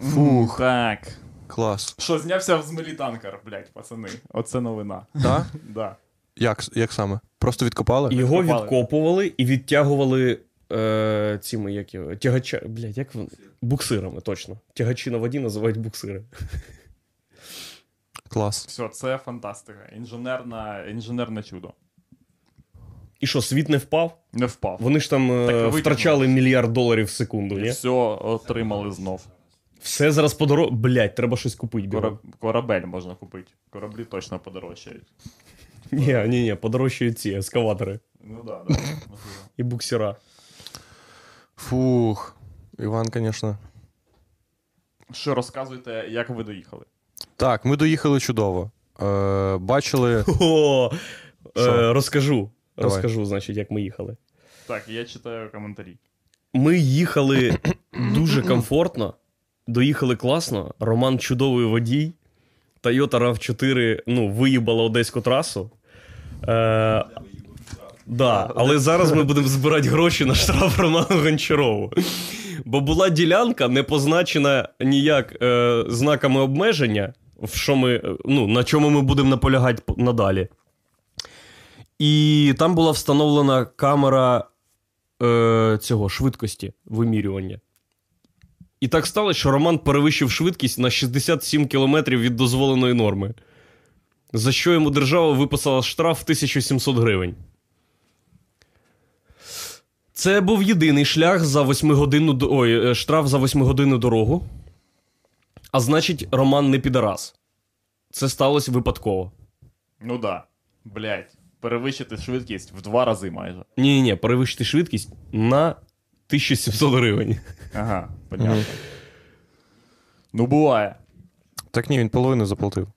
Фух. Так. Клас. Що, знявся в змелі танкер, блять, пацани. Оце новина. Так? (laughs) Да. Як, як саме? Просто відкопали? Його Відкопали. відкопували і відтягували е, цими як його, тягача. Блядь, як вони? Буксирами, точно. Тягачі на воді називають буксири. Клас. Все, це фантастика. Інженерна, інженерне чудо. І що, світ не впав? Не впав. Вони ж там е, Так, втрачали мільярд доларів в секунду, І ні? все отримали знов. Все зараз подоро... Блядь, треба щось купити. Кора... Біло. Корабель можна купити. Кораблі точно подорожчають. Ні, ні, ні, подорожчають ці ескаватори Ну да, да. і буксира. Фух. Іван, звісно. Що розказуєте, як ви доїхали? Так, ми доїхали чудово. Е, бачили. О, Що? е, розкажу. Давай. Розкажу, значить, як ми їхали. Так, я читаю коментарі. Ми їхали дуже комфортно, доїхали класно. Роман чудовий водій. Toyota RAV4 ну, виїбала одеську трасу. Е, да, але зараз ми будемо збирати гроші на штраф Роману Гончарову. Бо була ділянка, не позначена ніяк е, знаками обмеження, в що ми, е, ну, на чому ми будемо наполягати надалі. І там була встановлена камера е, цього швидкості вимірювання. І так сталося, що Роман перевищив швидкість на 67 км від дозволеної норми, за що йому держава виписала штраф в 1700 гривень. Це був єдиний шлях за 8-годинну до- ой, е, штраф за 8-годинну дорогу. А значить, Роман не підарас. Це сталося випадково. Ну да. Блять. Перевищити швидкість в два рази майже. Ні, ні, перевищити швидкість на 1700 гривень. Ага, понятно. Ну, буває. Так ні, він половину заплатив.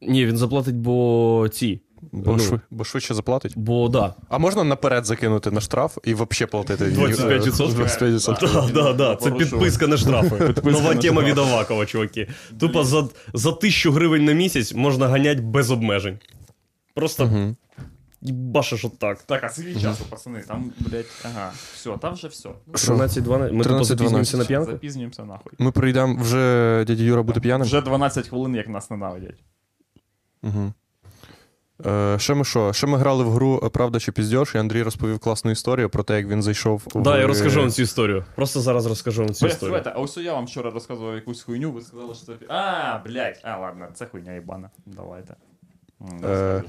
Ні, він заплатить, бо ці. Бо, Ну. шви- бо швидше заплатить. Бо да. А можна наперед закинути на штраф і взагалі платити? 25%? 25%. Да, да, да. Це підписка на штрафи. (laughs) Нова тема від Авакова, чуваки. Тупо за, за тисячу гривень на місяць можна ганяти без обмежень. Просто Мгм. їбашиш отак. Так, а скільки часу, пацани? Там, блядь, ага, все, там вже все. 13-12. Ми тупо 13-12. запізнюємося на п'янку? Запізнюємося нахуй. Ми прийдемо вже дядя Юра буде п'яним. Вже 12 хвилин, як нас ненавидять. Угу. Е, ще ми що? Ще ми грали в гру Правда чи піздьош, і Андрій розповів класну історію про те, як він зайшов в. Да, я розкажу вам цю історію. Просто зараз розкажу вам цю Бля, історію. слухайте, а ось я вам вчора розказував якусь хуйню, ви сказали, що це. А, блядь, а, ладно, це хуйня їбана. Давайте. Е.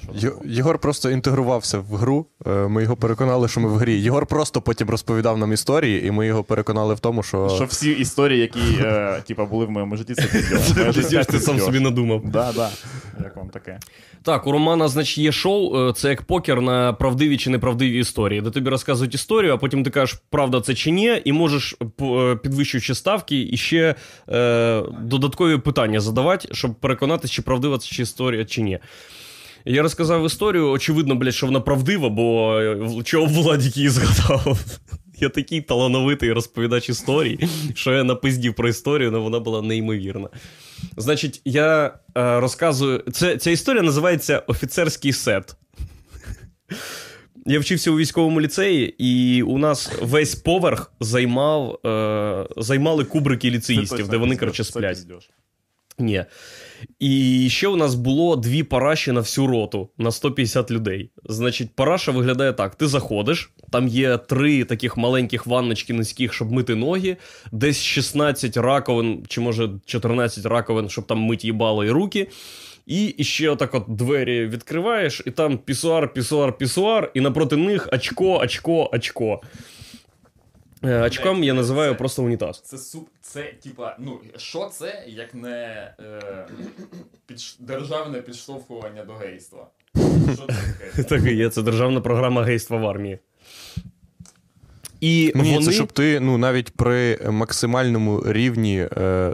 Єгор просто інтегрувався в гру. е, Ми його переконали, що ми в грі. Єгор просто потім розповідав нам історії, і ми його переконали в тому, що. Що всі історії, які е, типа, були в моєму житті, це (laughs) життя ти сам собі надумав. Да, да. Як вам таке? Так, у Романа, значить, є шоу, е, це як покер на правдиві чи неправдиві історії, де тобі розказують історію, а потім ти кажеш, правда це чи ні, і можеш, е, підвищуючи ставки, і ще е, додаткові питання задавати, щоб переконатися, чи правдива це чи історія, чи ні. Я розказав історію, очевидно, блядь, що вона правдива, бо е, чого Владік її згадав. Я такий талановитий розповідач історій, що я напиздів про історію, але вона була неймовірна. Значить, я е, розказую. Це, ця історія називається Офіцерський сет. Я вчився у військовому ліцеї, і у нас весь поверх займав, е, займали кубрики ліцеїстів, де вони, коротше, сплять. Ні. І ще у нас було дві параші на всю роту на 150 людей. Значить, параша виглядає так: ти заходиш, там є три таких маленьких ванночки низьких, щоб мити ноги, десь 16 раковин, чи може 14 раковин, щоб там мити їбало і руки. І ще отак от двері відкриваєш, і там пісуар, пісуар, пісуар, і напроти них очко, очко, очко. Е, Очком я називаю просто унітаз. Це суп, це типа, ну що це, як не е, державне підштовхування до гейства? Що це таке? (laughs) Так і є, це державна програма гейства в армії. І Ні, вони... це щоб ти ну, навіть при максимальному рівні. Е,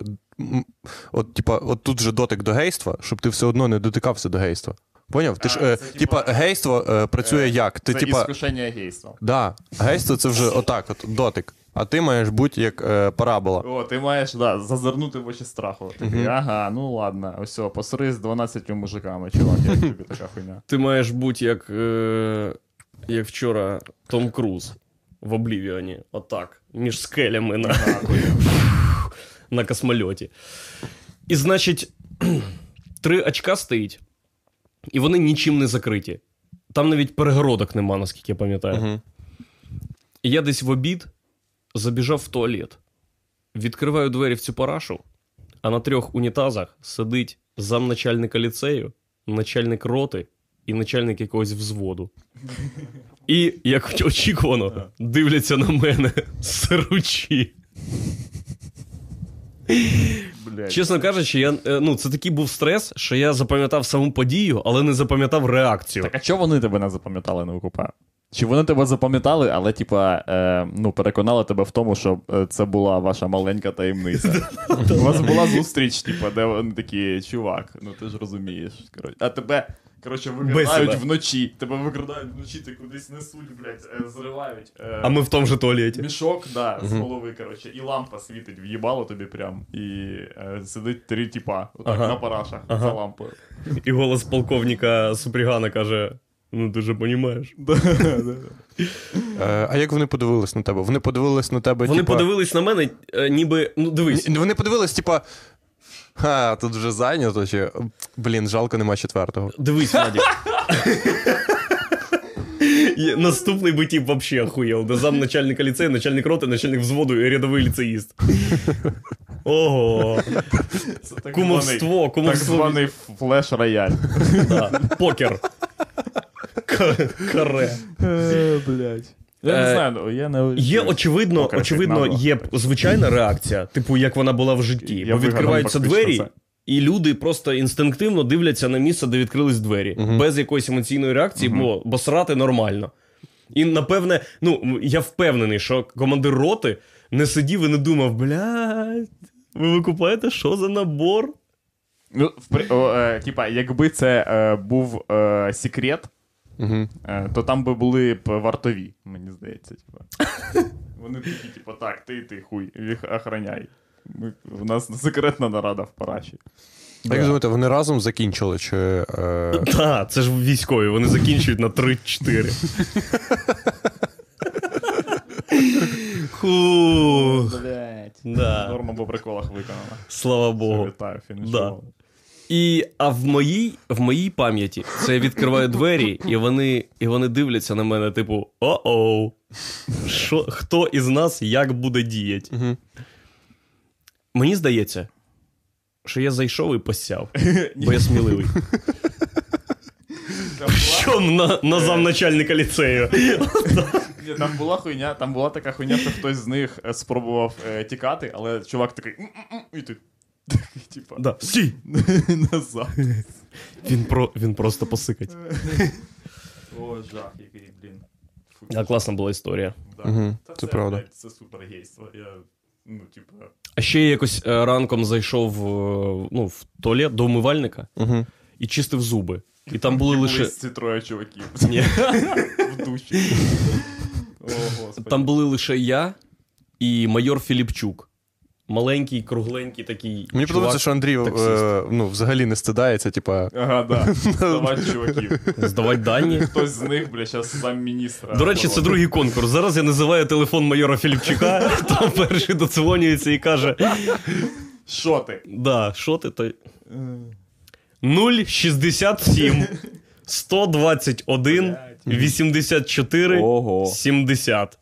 от, типа, от тут же дотик до гейства, щоб ти все одно не дотикався до гейства. Поняв? Ти ж, е, це, типа, типа, гейство е, працює Е, як? Ти, це типа, іскушення гейства. да, гейство це вже отак, от, дотик. А ти маєш бути як е, парабола. О, ти маєш да, зазирнути в очі страху. Такий, ага, ну ладно, ось, посри з 12 мужиками, чувак, як тобі така хуйня. Ти маєш бути як, е... як вчора Том Круз в Облівіоні. Отак. Між скелями на, (laughs) на космольоті. І значить, (clears throat) три очка стоїть, і вони нічим не закриті. Там навіть перегородок нема, наскільки я пам'ятаю. Угу. І я десь в обід забіжав в туалет, відкриваю двері в цю парашу, а на трьох унітазах сидить замначальника ліцею, начальник роти і начальник якогось взводу. І, як очікувано, дивляться на мене (laughs) сиручі. Блядь. Чесно кажучи, я, е, ну, це такий був стрес, що я запам'ятав саму подію, але не запам'ятав реакцію. Так а чого вони тебе не запам'ятали на УКП? Чи вони тебе запам'ятали, але, типа, е, ну, переконали тебе в тому, що е, це була ваша маленька таємниця. (laughs) У вас була зустріч, типа, де вони такі, чувак, ну ти ж розумієш. А тебе, коротше, викрадають вночі. Тебе викрадають вночі, ти кудись несуть, блядь, е, зривають. е, А ми в тому же туалеті. Мішок, да, з голови, коротше, і лампа світить, в'їбало тобі прям. І е, сидить три тіпа, отак, Ага. на парашах Ага. за лампою. І голос полковника Супрігана каже: ну ти же понімаєш. (laughs) Е, а як вони подивились на тебе? Вони подивились на тебе. Вони типа, подивились на мене, е, ніби. Ну, дивись, Вони подивились, типа. Ха, тут вже зайнято, чи. Блін, жалко, нема четвертого. дивись, Владик. Є- Наступний би тип вообще охуєл. Де зам начальника ліцею, начальник роти, начальник взводу і рядовий ліцеїст. Ого. Це так Кумовство, Так званий флеш-рояль. Да. Покер. Каре. Блять. Я Е, не знаю, ну, я не Є очевидно, очевидно, є звичайна реакція, типу, як вона була в житті. Я Бо відкриваються двері, це. і люди просто інстинктивно дивляться на місце, де відкрились двері, без якоїсь емоційної реакції, бо, бо срати нормально. І напевне, ну я впевнений, що командир роти не сидів і не думав, блядь, ви викупаєте, що за набор? Ну, в о, е, типа, якби це е, був е, секрет, Угу. то там би були б вартові, мені здається. Типа. (laughs) Вони такі, типу, так, ти, ти хуй, їх охороняй. Ми, у нас секретна нарада в параші. Як думаєте, вони разом закінчили? Чи, е... (laughs) Так, це ж військові, вони закінчують на 3-4. Хух. Блять. Да. Норма по приколах виконана. Слава Богу. Вітаю, фінішували. І, а в моїй, в моїй пам'яті це я відкриваю двері, і вони, і вони дивляться на мене, типу, о-оу. Що, хто із нас як буде діяти? Мгм. Мені здається, що я зайшов і посяв, (laughs) бо я сміливий. Що на, на замначальника ліцею? там була хуйня, там була така хуйня, що хтось з них е, спробував е, тікати, але чувак такий. І ти. Типа, Да. Стій! (laughs) назад. Він, про, він просто посикать. О, жах, який, блін. А класна була історія. Да. Мгм, Та це правда. блядь, це супер гейство. Я, ну, типа, А ще я якось е, ранком зайшов е, ну, в туалет до умивальника Угу. і чистив зуби. І там були лише. ці троє чуваків (laughs) Ні. в душі. О, господи. Там були лише я і майор Філіпчук. Маленький, кругленький такий. Мені чувак. подобається, що Андрій е, ну, взагалі не стидається, типа. Ага, да. (laughs) Здавати чуваків. Здавати дані. Хтось з них, бля, зараз сам міністра. До речі, це другий конкурс. Зараз я називаю телефон майора Філіпчука, (laughs) там перший доцелонюється і каже: Що ти? Да, що ти то. 067 121 84 Ого. 70.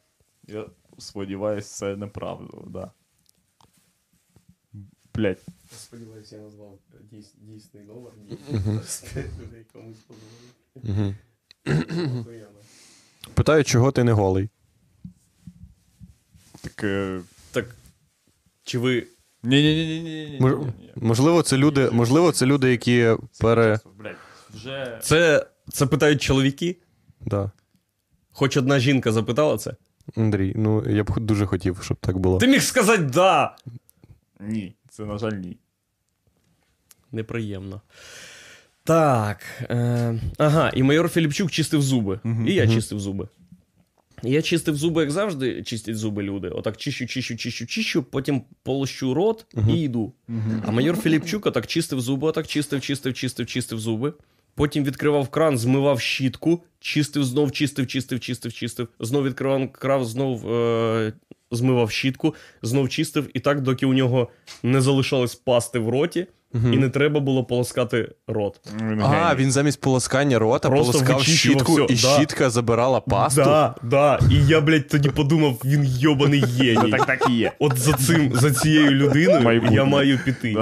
Я сподіваюся, це неправда, да. Блять. Сподіваюся, я назвав дійсний номер. людей комусь Угу. Питаю, чого ти не голий? Так. е, Так. Чи ви. Ні-ні-ні-ні-ні. Мож- Можливо, це люди, можливо, це люди, які пере. Вже. Це, це питають чоловіки? Да. Хоч одна жінка запитала це? Андрій, ну я б дуже хотів, щоб так було. Ти міг сказати да. Ні, це, на жаль, ні. Неприємно. Так. Е, ага, і майор Філіпчук чистив зуби. І я чистив зуби. Я чистив зуби, як завжди, чистять зуби люди. Отак чищу, чищу, чищу, чищу, потім полощу рот і йду. А майор Філіпчук отак чистив зуби, отак чистив, чистив, чистив, чистив зуби. Потім відкривав кран, змивав щітку, чистив, знов чистив, чистив, чистив, чистив. Знов відкривав кран, знов е- змивав щітку, знов чистив, і так, доки у нього не залишалось пасти в роті, і не треба було полоскати рот. А, геній. він замість полоскання рота Просто полоскав щітку, всьо, і да. щітка забирала пасту. Да, да. І я, блядь, тоді подумав, він йобаний геній. Так так і є. От за цим, за цією людиною я маю піти.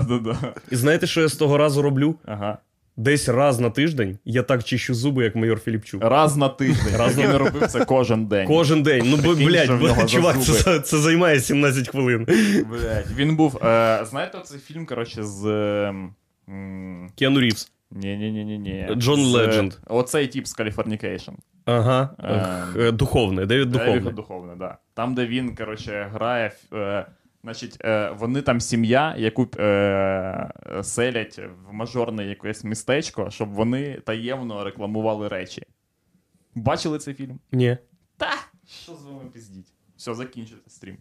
І знаєте, що я з того разу роблю? Ага. Десь раз на тиждень я так чищу зуби, як майор Філіпчук. Раз на тиждень. Раз Він на- робив це кожен день. Кожен день. Ну, бо, блядь, за чувак, це, це займає 17 хвилин. Блять, він був. Е, знаєте, цей фільм, коротше, з. ем, м, Кіану Рівз. Ні-ні-ні-ні. Джон Ледженд. Оцей тип з Californication. Ага. Ем. Е, Духовний, Девід Духовне. Духовний. Духовне, да. Там, де він, коротше, грає. Е, значить, е, вони там сім'я, яку е, селять в мажорне якесь містечко, щоб вони таємно рекламували речі. Бачили цей фільм? Ні. Та! Що з вами пиздіть? Все, закінчуйте стрім.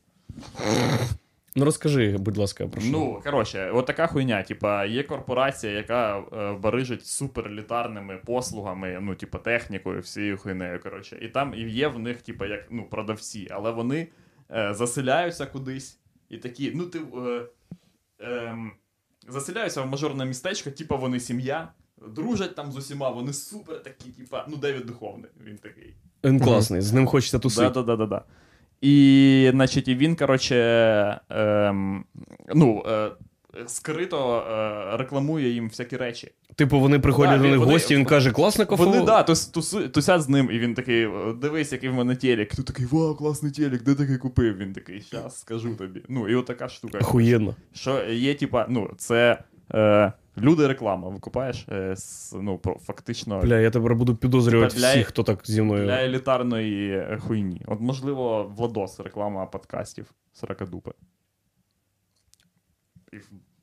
Ну розкажи, будь ласка, прошу. Ну, коротше, от така хуйня. Типа, є корпорація, яка е, барижить суперлітарними послугами, ну, типа, технікою, всією хуйнею. Коротше. І там і є в них, типа, як ну, продавці, але вони е, заселяються кудись і такі, ну, ти. Е, е, заселяються в мажорне містечко, типа вони сім'я, дружать там з усіма, вони супер такі, типа, ну, Девід Духовний, він такий. Він класний, з ним хочеться тусити. Да, да, да, да, да. І, значить, і він, коротше, ем, ну, е, скрито е, рекламує їм всякі речі. Типу, вони приходять Да, до них вони- гості, він каже, класне кафе. Вони, да, тус, тусу- тусять з ним, і він такий: дивись, який в мене телек. Ти такий, вау, класний телек, де такий купив? Він такий, щас скажу тобі. Ну, і отака штука. Охуєнно. Що є, типа, ну, це е, люди реклама, викупаєш? Е, ну, про, фактично. Бля, я тепер буду підозрювати для- всіх, хто так зі мною. Для елітарної хуйні. От, можливо, Владос, реклама подкастів Сорокадупи.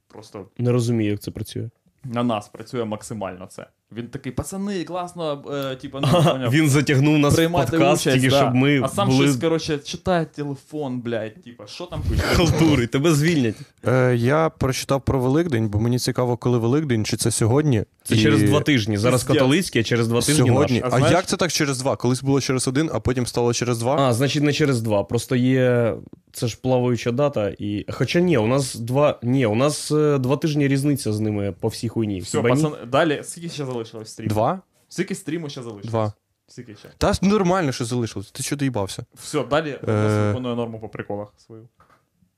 Просто Не розумію, як це працює. на нас працює максимально це. Він такий, пацани, класно, е, типу, ну, поняв, він затягнув нас в приймати подкаст, участь, тільки да. щоб ми А сам були щось, коротше, читає телефон, блядь, типа, що там пише? (laughs) халтури, тебе звільнять. Е, я прочитав про Великдень, бо мені цікаво, коли Великдень, чи це сьогодні. Це І через два тижні. Зараз Пиздец. католицький, а через два тижні Сьогодні. наш. А, А знаєш- як це так через два? Колись було через один, а потім стало через два? А, значить, не через два. Просто є. Це ж плаваюча дата. І... Хоча ні, у нас два. Ні, у нас е, два тижні різниця з ними по всій хуйні. Все, Хіба ні? пацани, далі, скільки ще залишилось стріму? Два? Скільки стріму ще залишилось? Два. Скільки ще? Та нормально, що залишилось. Ти що доїбався? Все, далі Е. е... норму по приколах свою.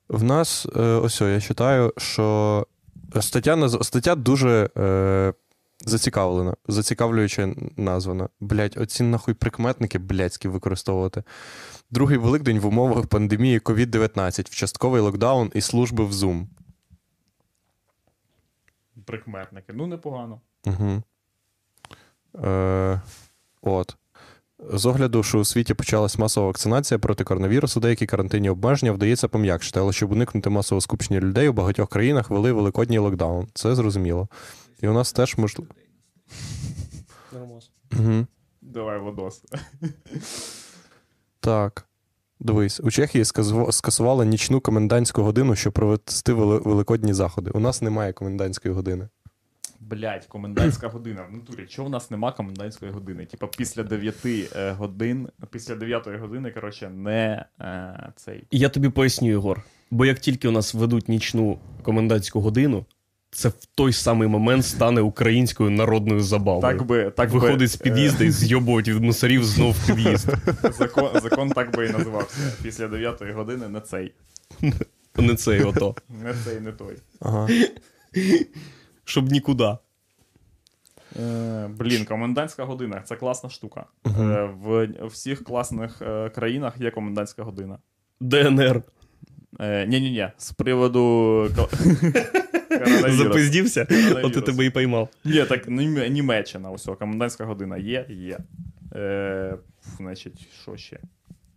В нас, е, ось я читаю, що стаття, наз- стаття дуже е, зацікавлена, зацікавлююче названа. Блять, оці нахуй прикметники блядські використовувати. Другий Великдень в умовах пандемії COVID-19, вчастковий локдаун і служби в Zoom. Прикметники. Ну, непогано. Угу. Е, от. З огляду, що у світі почалась масова вакцинація проти коронавірусу, деякі карантинні обмеження вдається пом'якшити, але щоб уникнути масового скупчення людей, у багатьох країнах вели великодній локдаун. Це зрозуміло. І у нас теж можливо. Угу. Давай водос. (laughs) Так. Дивись, у Чехії скасували нічну комендантську годину, щоб провести великодні заходи. У нас немає комендантської години. Блять, комендантська (clears throat) година. В натурі, чого в нас нема комендантської години? Типа після 9 е, годин, після 9 години, коротше, не е, цей. Я тобі поясню, Ігор. Бо як тільки у нас ведуть нічну комендантську годину, це в той самий момент стане українською народною забавою. Так би, так Виходить з би, під'їзду і зйобують від мусорів знов під'їзд. е, (laughs) закон, закон так би і називався. Після 9 години не цей. (laughs) Не цей ото. Не цей, не той. Ага. Щоб нікуди. Е, блін, комендантська година це класна штука. Е, в всіх класних е, країнах є комендантська година. ДНР. Е, ні-ні-ні, з приводу. (laughs) Запиздівся, от я тебе і поймав. Ні, так Німеччина, усе, комендантська година є, є. Е, значить, що ще?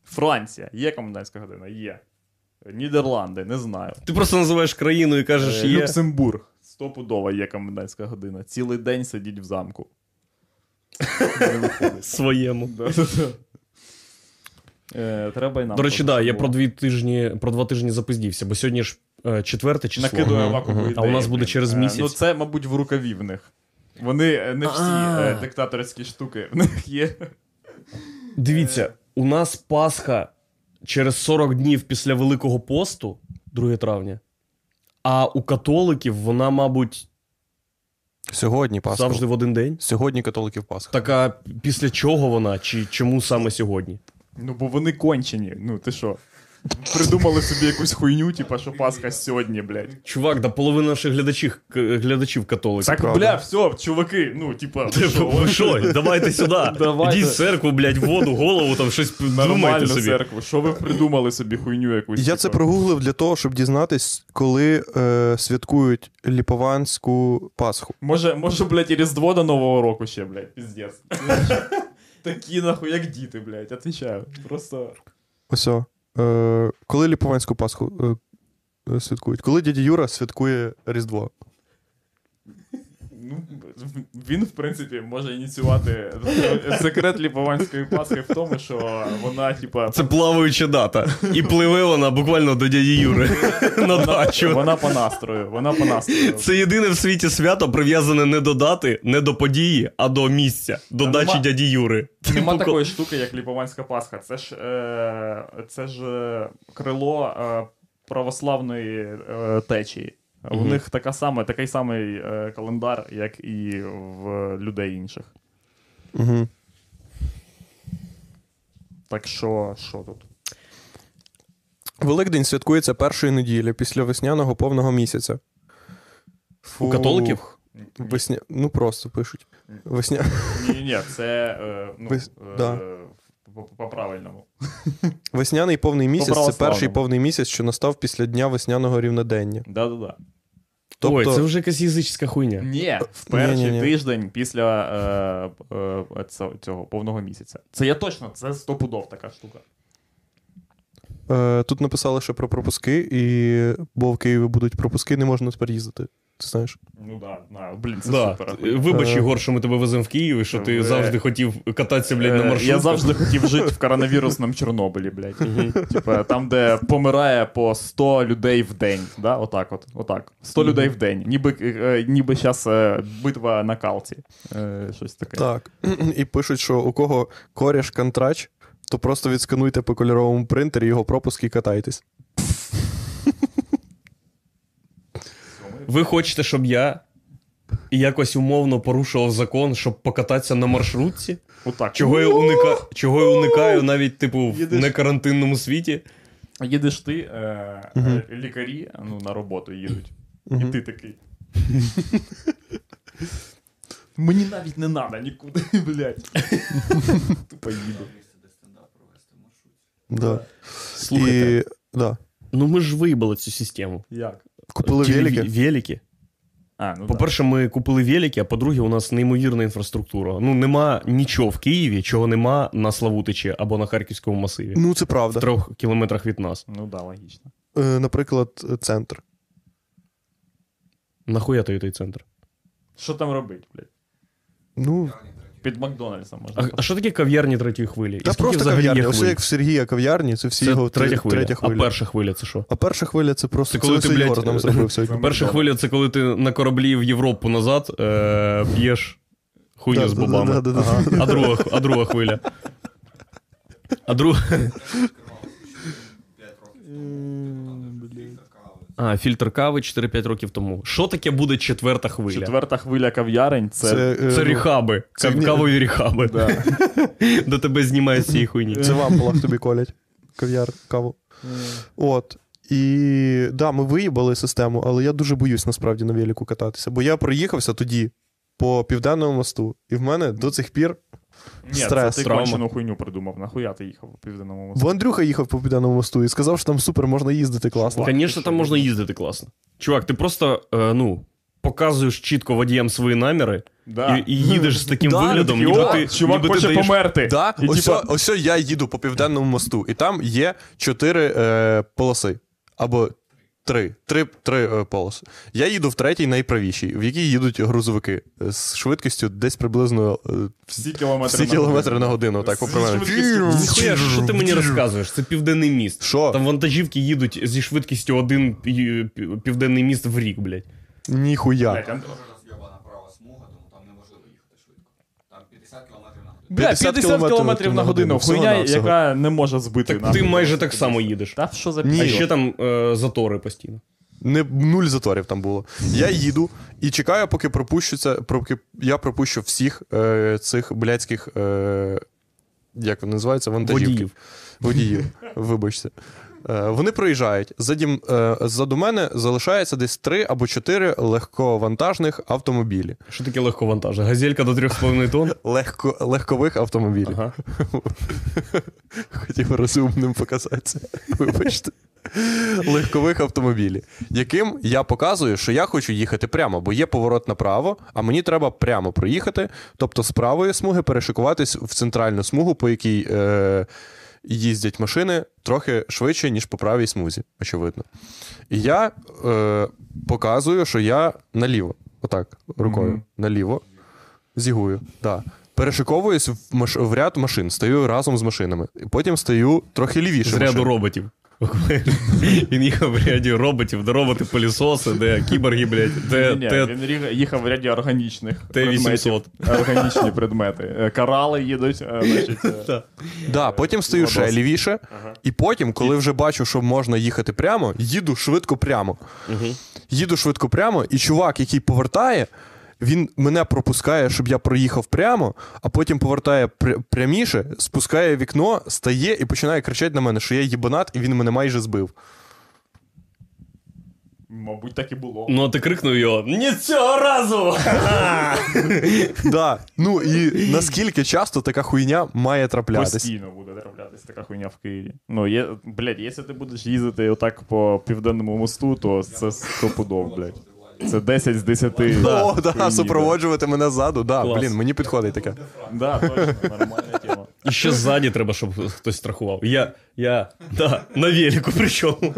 Франція, є комендантська година, є. Нідерланди, не знаю. Ти просто називаєш країну і кажеш, є. Люксембург. Стопудово є комендантська година. Цілий день сидіть в замку. Своєму. Е, Треба і нам. До речі, да, я про дві тижні, про два тижні запиздівся, бо сьогодні ж е, четверте число. Накидує ідеї, А у нас буде через Е, місяць. Ну, це, мабуть, в рукаві в них. Вони не всі диктаторські штуки в них є. Дивіться, у нас Пасха через 40 днів після Великого посту, 2 травня. А у католиків вона, мабуть, Сьогодні Пасха. завжди в один день. Сьогодні католиків Пасха. Так а після чого вона? Чи чому саме сьогодні? Ну, бо вони кончені. Ну, ти що? Придумали собі якусь хуйню, типа, що Пасха сьогодні, блядь. Чувак, да половина наших глядачів, глядачів католиків. Так, правда. бля, все, чуваки, ну, типа, (laughs) ви що, давайте сюди. (laughs) Давайте. Ідіть в церкву, блядь, воду, голову, там щось думайте собі. церкву. Що ви придумали собі хуйню якусь? Я це прогуглив для того, щоб дізнатись, коли е, святкують Ліпованську Пасху. Може, може, блядь, і Різдво до Нового року ще, блядь, піздець. (laughs) Такі, нахуй, як діти, блядь, отвечаю. Просто. Ось. Е, коли Ліпованську Пасху е, е, святкують? Коли дядя Юра святкує Різдво? Ну, він, в принципі, може ініціювати секрет Ліпованської Пасхи в тому, що вона, типа, Це плаваюча дата. І пливе вона буквально до дяді Юри на дачу. вона по настрою, вона по настрою. Це єдине в світі свято прив'язане не до дати, не до події, а до місця, до дачі нема- дяді Юри. Нема Типу, такої штуки, як Ліпованська Пасха. Це ж, е, це ж е, крило е, православної е, течії. У Мгм. них така саме, такий самий е, календар, як і в людей інших. Угу. Так що, що тут? Великдень святкується першої неділі після весняного повного місяця. У католиків? Весня... Ну просто пишуть. Весня... Ні, ні, це е, ну, Вес- е, да. По- по-правильному. Весняний повний місяць це перший повний місяць, що настав після дня весняного рівнодення. Да-да-да. Тобто, Ой, це вже якась язичська хуйня. Ні, в перший Ні-ні-ні. тиждень після е, е, цього, цього повного місяця. Це я точно, це стопудов така штука. е, тут написали ще про пропуски, і бо в Києві будуть пропуски, не можна тепер їздити. Ти знаєш. Ну да, да, блін, це Да. супер. Вибач, Е. Ігор, що ми тебе веземо в Київ, і що ти Е. завжди хотів кататися, блядь, на Е, маршрутках. Я завжди хотів жити в коронавірусному Чорнобилі, блядь. Типа там, де помирає по 100 людей в день. Да? Отак от. Отак. 100 людей в день. Ніби, ніби зараз битва на калці. Щось таке. Так. (clears throat) І пишуть, що у кого коріш контрач, то просто відскануйте по кольоровому принтері його пропуск і катайтесь. Ви хочете, щоб я якось умовно порушував закон, щоб покататися на маршрутці? Отак. Чого я, уника... Чого я уникаю навіть, типу, в Їдеш- некарантинному світі? Їдеш ти, е, е, лікарі ну, на роботу їдуть. І ти такий. (laughs) Мені навіть не треба нікуди, (laughs) блядь. (laughs) Тупо їду. Да. Слухайте, І да. ну ми ж виїбали цю систему. Як? Купили Ті велики. велики. А, ну По-перше, ми купили велики, а по-друге, у нас неймовірна інфраструктура. Ну, нема нічого в Києві, чого нема на Славутичі або на Харківському масиві. Ну, це правда. В трьох кілометрах від нас. Ну да, логічно. Е, Наприклад, центр. Нахуя той той центр? Що там робить, блядь? Ну, Під Макдональдсом можна. А, а що таке кав'ярні третьої хвилі? Та просто кав'ярні. Все як в Сергія кав'ярні, це всі Це його третя тре- хвиля. третя хвиля. А перша хвиля це що? А перша хвиля це просто Це коли це ти, блядь, нам зробив сьогодні. Перша хвиля це коли ти на кораблі в Європу назад е, п'єш хуйню з бобами. а друга хвиля. А друга. А, фільтр кави 4-5 років тому. Що таке буде четверта хвиля? Четверта хвиля кав'ярень це. Це, е, Це ну, ріхаби. це Кав- ні- Кавові ріхаби. Да. (laughs) До тебе знімають з цієї хуйні. Це в ампулах тобі колять. Кав'яр, каву. От. І да, ми виїбали систему, але я дуже боюсь насправді на велику кататися. Бо я проїхався тоді по південному мосту, і в мене до цих пір. Ні, Стрес, це ти кончену хуйню придумав. Нахуя ти їхав по південному мосту? Бо Андрюха їхав по південному мосту і сказав, що там супер можна їздити класно. Звісно, там можна їздити класно. Чувак, ти просто е, ну, показуєш чітко водіям свої наміри Да. і, і їдеш з таким (laughs) Да, виглядом, ніби «О, ти, чувак ніби ти даєш... померти. Да, І, ось, типа, ось я їду по південному мосту, і там є чотири е, полоси. Або три. Три, три е, полоси. Я їду в третій найправішій, в якій їдуть грузовики з швидкістю десь приблизно е, всі кілометри, всі кілометри на годину. Так, Ніхуя, що ти мені розказуєш? Це південний міст. Що? Там вантажівки їдуть зі швидкістю один пі- пі- південний міст в рік, блядь. Ніхуя. Блядь, Ан- Дуже розйобана права смуга, тому там неможливо їхати швидко. Там 50 км на годину. Бля, 50 кілометрів кілометрів на годину. Хуйня, яка не може збити. Так ти майже так само їдеш. Та що за Ні. А ще там е, затори постійно. Не, нуль заторів там було. Я їду і чекаю, поки пропущуться, поки я пропущу всіх е, цих блядських, е, як вони називаються, вантажівки. Водіїв. Водіїв, вибачте. Е, вони проїжджають. Заді, е, ззаду мене залишається десь три або чотири легковантажних автомобілі. Що таке легковантажа? Газелька до 3,5 тонн? Легко, легкових автомобілів. Ага. (laughs) Хотів розумним показатися. Вибачте. Легкових автомобілів, яким я показую, що я хочу їхати прямо, бо є поворот направо, а мені треба прямо проїхати, тобто з правої смуги перешикуватись в центральну смугу, по якій е, їздять машини трохи швидше, ніж по правій смузі, очевидно. І я е, показую, що я наліво, отак, рукою, Мгм. наліво, зігую. Да. Перешиковуюсь в, маш... в ряд машин, стою разом з машинами. І потім стою трохи лівіше. З ряду машин. роботів. (laughs) Він їхав в ряді роботів, де роботи пилісоси, де кіборги, блядь, де, Ні, де він їхав в ряді органічних Т-800. предметів. Органічні (laughs) предмети. Е, Корали їдуть, е, значить. е, Да, потім стою ще лівіше, і потім, коли вже бачу, що можна їхати прямо, їду швидко прямо. Їду швидко прямо, і чувак, який повертає, він мене пропускає, щоб я проїхав прямо, а потім повертає пр- пряміше, спускає вікно, стає і починає кричати на мене, що я їбанат, і він мене майже збив. Мабуть, так і було. Ну, а ти крикнув його: Ні цього разу! (laughs) Да. Ну і наскільки часто така хуйня має траплятись? Постійно буде траплятися така хуйня в Києві. Ну, є, блядь, якщо ти будеш їздити отак по південному мосту, то це стопудов, блядь. Це 10 з 10. О, да, супроводжувати мене ззаду. Да, Клас. блін, мені підходить таке. Да, точно, нормальна тема. І ще ззаді треба, щоб хтось страхував. Я, я, да, на велику причому.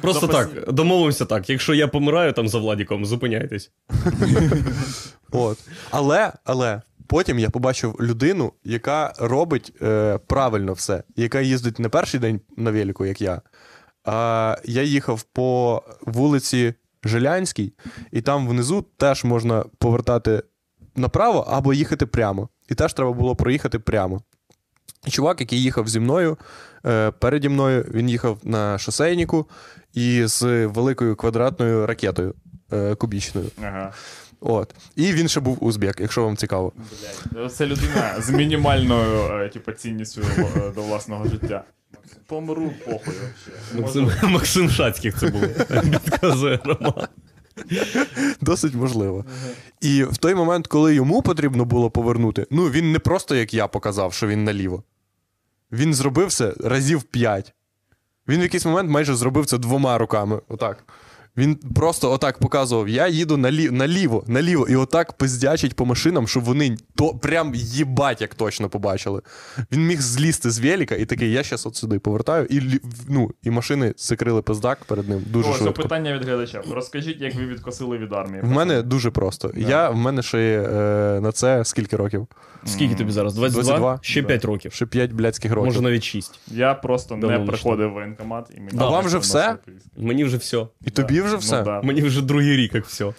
Просто так, домовимося так. Якщо я помираю там за Владіком, зупиняйтесь. От. Але, але потім я побачив людину, яка робить е, правильно все, яка їздить не перший день на велику, як я. А я їхав по вулиці Жилянській, і там внизу теж можна повертати направо або їхати прямо. І теж треба було проїхати прямо. І чувак, який їхав зі мною, е, переді мною, він їхав на шосейнику і з великою квадратною ракетою е, кубічною. Ага. От. І він ще був узбек, якщо вам цікаво. Блядь. Це людина з мінімальною е, типу, цінністю до власного життя. Помру похуй вообще. Максим, (laughs) Максим Шацьких це було. Підказує Роман. Досить можливо. І в той момент, коли йому потрібно було повернути, ну він не просто як я показав, що він наліво. Він зробив це разів п'ять. Він в якийсь момент майже зробив це двома руками. Отак. Він просто отак показував: я їду налі... наліво, наліво, і отак пиздячить по машинам, щоб вони то прям їбать, як точно побачили. Він міг злізти з велика і такий, я щас от сюди повертаю, і, ну, і машини закрили пиздак перед ним дуже О, швидко. питання від глядача. Розкажіть, як ви відкосили від армії. В мене дуже просто. Я, в мене ще є е, на це скільки років? Скільки тобі зараз? 22? 22? Ще Да. 5 років. Ще 5 блядських років. Може навіть 6. Я просто Давно не приходив в воєнкомат і мені. А вам же не все? Мені вже все. І тобі вже Ну, все? да. Мені вже другий рік, як все.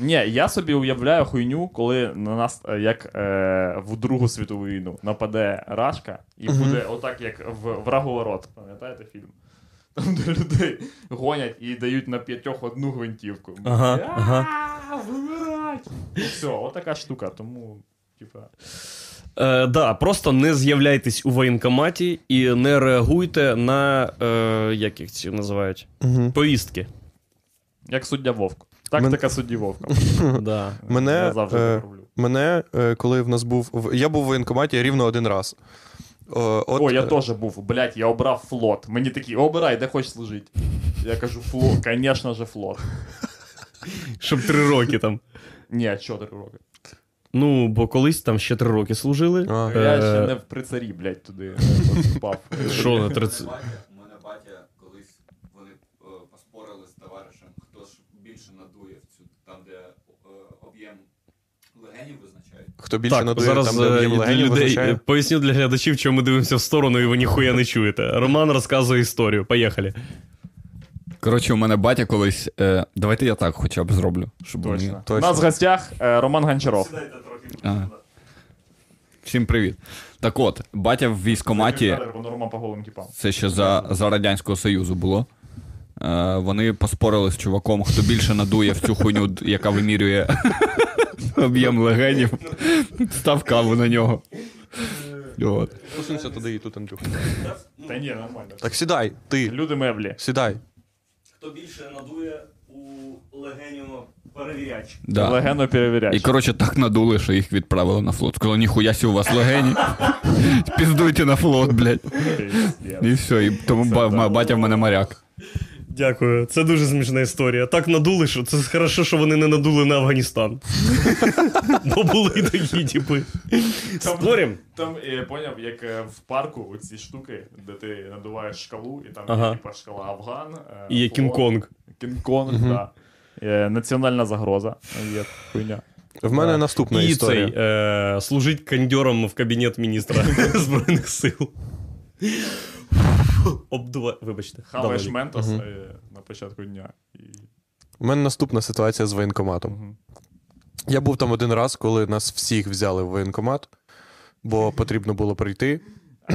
Ні, я собі уявляю хуйню, коли на нас, е, як е, в Другу світову війну, нападе Рашка, і буде отак, як в Враговорот. Пам'ятаєте фільм? Там, де людей гонять і дають на п'ятьох одну гвинтівку. Ага, ага. Вмирать! І все, отака штука. Тому, типа. Е, да, просто не з'являйтесь у воєнкоматі і не реагуйте на е, як їх ці називають? Мгм. Повістки. Як суддя Вовк. Тактика судді Вовка. (laughs) Да. Мене, Я завжди е, роблю. Мене, е, коли в нас був. Я був в воєнкоматі рівно один раз. О, от, О, я е, теж був. Блять, я обрав флот. Мені такі, обирай, де хочеш служити. Я кажу, флот, звісно же, флот. Щоб три роки там. Ні, 4 роки. Ну, бо колись там ще три роки служили. А. Е, Я ще не в прицарі, блядь, туди е, поступав. Що на 30? У мене батя колись вони е, поспорили з товаришем, хто ж більше надує в цю там, де е, об'єм легенів визначають. Хто більше Так, надує, зараз там, де е, об'єм легенів визначає. е, поясню для глядачів, чому ми дивимося в сторону, і ви ніхуя не чуєте. Роман розказує історію. Поїхали. Коротше, у мене батя колись. Е, давайте я так хоча б зроблю. Щоб Точно. мені- У нас в гостях е, Роман Гончаров. А. Всім привіт. Так от, батя в військкоматі, це ще за, за Радянського Союзу було. Е, вони поспорили з чуваком, хто більше надує в цю хуйню, яка вимірює (laughs) об'єм легенів, став каву на нього. От. Посунься туди і тут, Андрюха. Та ні, нормально. Так сідай, ти, Люди меблі. сідай. Хто більше надує у легеню перевіряч. Да. Легенно перевіряй. І коротше так надули, що їх відправили на флот. Сказали, ніхуя сі у вас легені. Піздуйте на флот, блядь. І все, і тому ба- батя в мене моряк. Дякую. Це дуже смішна історія. Так надули, що це хорошо, що вони не надули на Афганістан. (laughs) Бо були такі, типи. Спорим? Там я поняв, як е, в парку оці штуки, де ти надуваєш шкалу, і там Ага. є типа шкала Афган. е, І є флот, Кінг-Конг. Кінг-Конг, так. Е, Національна загроза. Є хуйня. В мене наступна І історія. цей е, служить кондьором в кабінет міністра (laughs) Збройних сил. Обдува... Вибачте. Хаваєш Давай. ментос е, на початку дня. І... У мене наступна ситуація з воєнкоматом. Мгм. Я був там один раз, коли нас всіх взяли в воєнкомат, бо потрібно було прийти.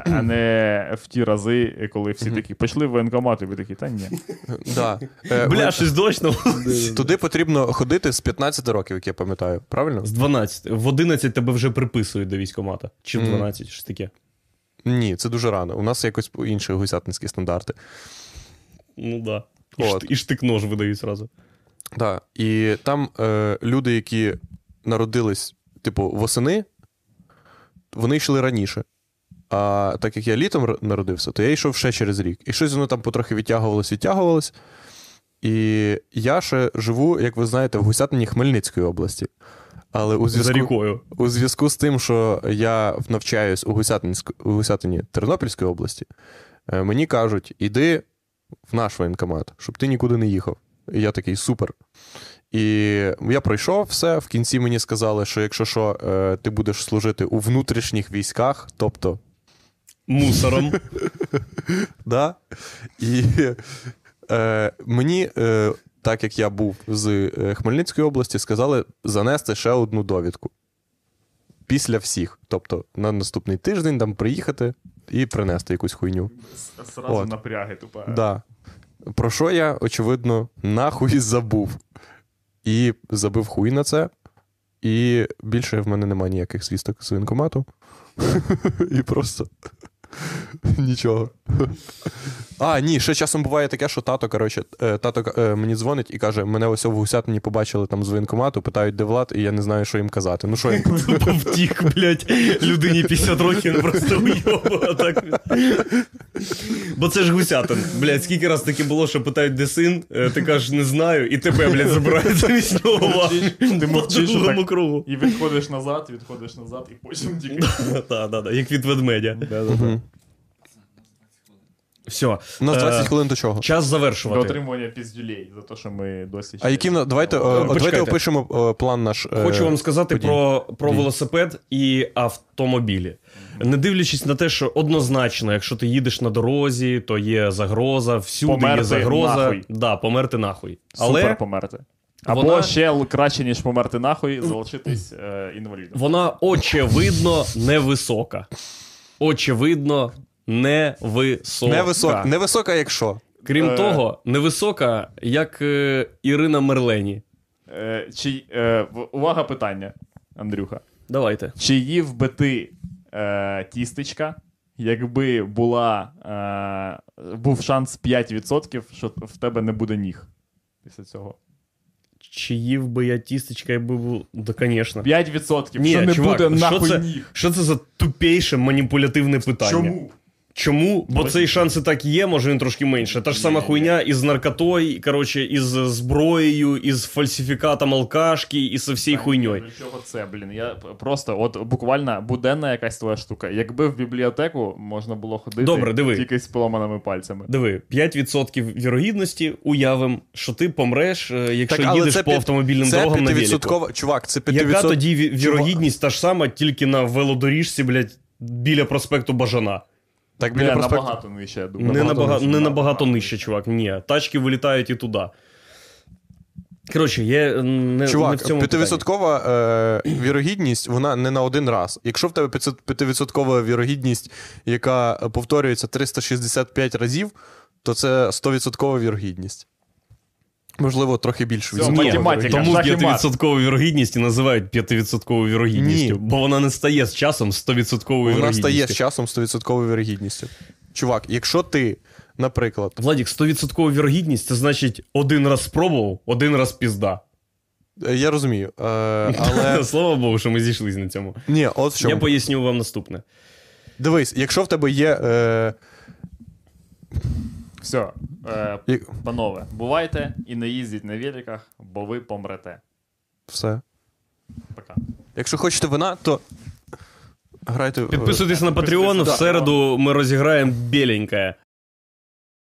А не в ті рази, коли всі такі пішли в воєнкомат, і ви такі, та ні. (laughs) Да. Е, Бля, ви- щось точно. (laughs) Туди потрібно ходити з 15 років, як я пам'ятаю, правильно? З 12. В 11 тебе вже приписують до військкомата. Чи в Мгм. 12, щось таке. Ні, це дуже рано. У нас якось інші гусятницькі стандарти. Ну да. І, От. шт- і штик-нож видають зразу. Да. І там е, люди, які народились, типу, восени, вони йшли раніше. А так як я літом народився, то я йшов ще через рік. І щось воно там потрохи відтягувалось, відтягувалось. І я ще живу, як ви знаєте, в Гусятині Хмельницької області. Але у за зв'язку, рікою. у зв'язку з тим, що я навчаюсь у, у Гусятині Тернопільської області, е, мені кажуть, іди в наш воєнкомат, щоб ти нікуди не їхав. І я такий супер. І я пройшов все. В кінці мені сказали, що якщо що, е, ти будеш служити у внутрішніх військах, тобто Мусором. (laughs) Да? І е, мені, е, так як я був з е, Хмельницької області, сказали занести ще одну довідку. Після всіх. Тобто на наступний тиждень там приїхати і принести якусь хуйню. Сразу От. напряги, тупа. Да. Про що я, очевидно, нахуй забув. І забив хуй на це. І більше в мене немає ніяких звісток з воєнкомату. (laughs) І просто (laughs) нічого. А, ні, ще часом буває таке, що тато, коротше, е, тато е, мені дзвонить і каже: мене ось в гусятині побачили там з воєнкомату, питають, де влад, і я не знаю, що їм казати. Ну що їм (laughs) втік, блядь, людині 50 років, просто так. Бо це ж гусятин. Блядь, скільки раз таке було, що питають, де син, е, ти кажеш, не знаю, і тебе, блядь, забирають замість нього. Ти мовчиш, другому кругу. І відходиш назад, відходиш назад, і потім тільки. Так, так, так, як від ведмедя. Все. У нас 20 Е, хвилин до чого? Час До завершувати. отримування піздюлей за те, що ми досі. А нас- давайте, е, давайте опишемо е, план наш. Хочу вам сказати подій. про, про велосипед і автомобілі. Не дивлячись на те, що однозначно, якщо ти їдеш на дорозі, то є загроза, всюди Померти є загроза. нахуй. Да, померти нахуй. Супер померти. Або вона- ще краще, ніж померти нахуй, залишитись е, інвалідом. вона очевидно невисока. Очевидно, невисока. Невисока, невисока, як що? Крім Е. того, невисока, як е, Ірина Мерлені. Е, чи, е, увага питання, Андрюха. Давайте. Чи їв би ти е, тістечка, якби була, е, був шанс 5%, що в тебе не буде ніг після цього? Чи їв би я тістечка, якби був. Да, звісно. 5%, Ні, що не чувак, буде що нахуй це- ніг. Що це за тупейше маніпулятивне питання? Чому? Чому? Бо Ось. цей шанс і так є, може він трошки менше. Та ж сама хуйня із наркотою, коротше, із зброєю, із фальсифікатом алкашки, і со всією хуйньою. До чого це, блін? Я просто, от буквально буденна якась твоя штука. Якби в бібліотеку можна було ходити Добре, диви. тільки з поламаними пальцями. Диви, 5% вірогідності уявим, що ти помреш, е, якщо Так, їдеш це по п'ят- автомобільним це дорогам на велику. 5%, чувак, це 5%. Яка тоді ві- вірогідність та ж сама, тільки на велодоріжці, блядь, біля проспекту Бажана? Так, Біля Не, проспекту. набагато нижче, я думаю. Не Набагато набагато, не набагато нижче, чувак. Ні. Тачки вилітають і туди. Коротше, є е, не, не в Чувак, цьому 5% е, вірогідність, вона не на один раз. Якщо в тебе 500 5% вірогідність, яка повторюється 365 разів, то це 100% вірогідність. Можливо, трохи більше. Все, математика, тому шах і мат. 5% вірогідність і називають 5% вірогідністю, Ні. бо вона не стає з часом 100% вірогідністю. Вона стає з часом 100% вірогідністю. Чувак, якщо ти, наприклад, Владік, 100% вірогідність це значить один раз спробував, один раз пізда. е, я розумію, е, але (laughs) Слава Богу, що ми зійшлися на цьому. ні, от чому. Я поясню вам наступне. Дивись, якщо в тебе є. Е, Все, е, і- панове, бувайте і не їздіть на великах, бо ви помрете. все. Пока. Якщо хочете вина, то грайте. в- Підписуйтесь на Patreon, в середу ми розіграємо біленьке.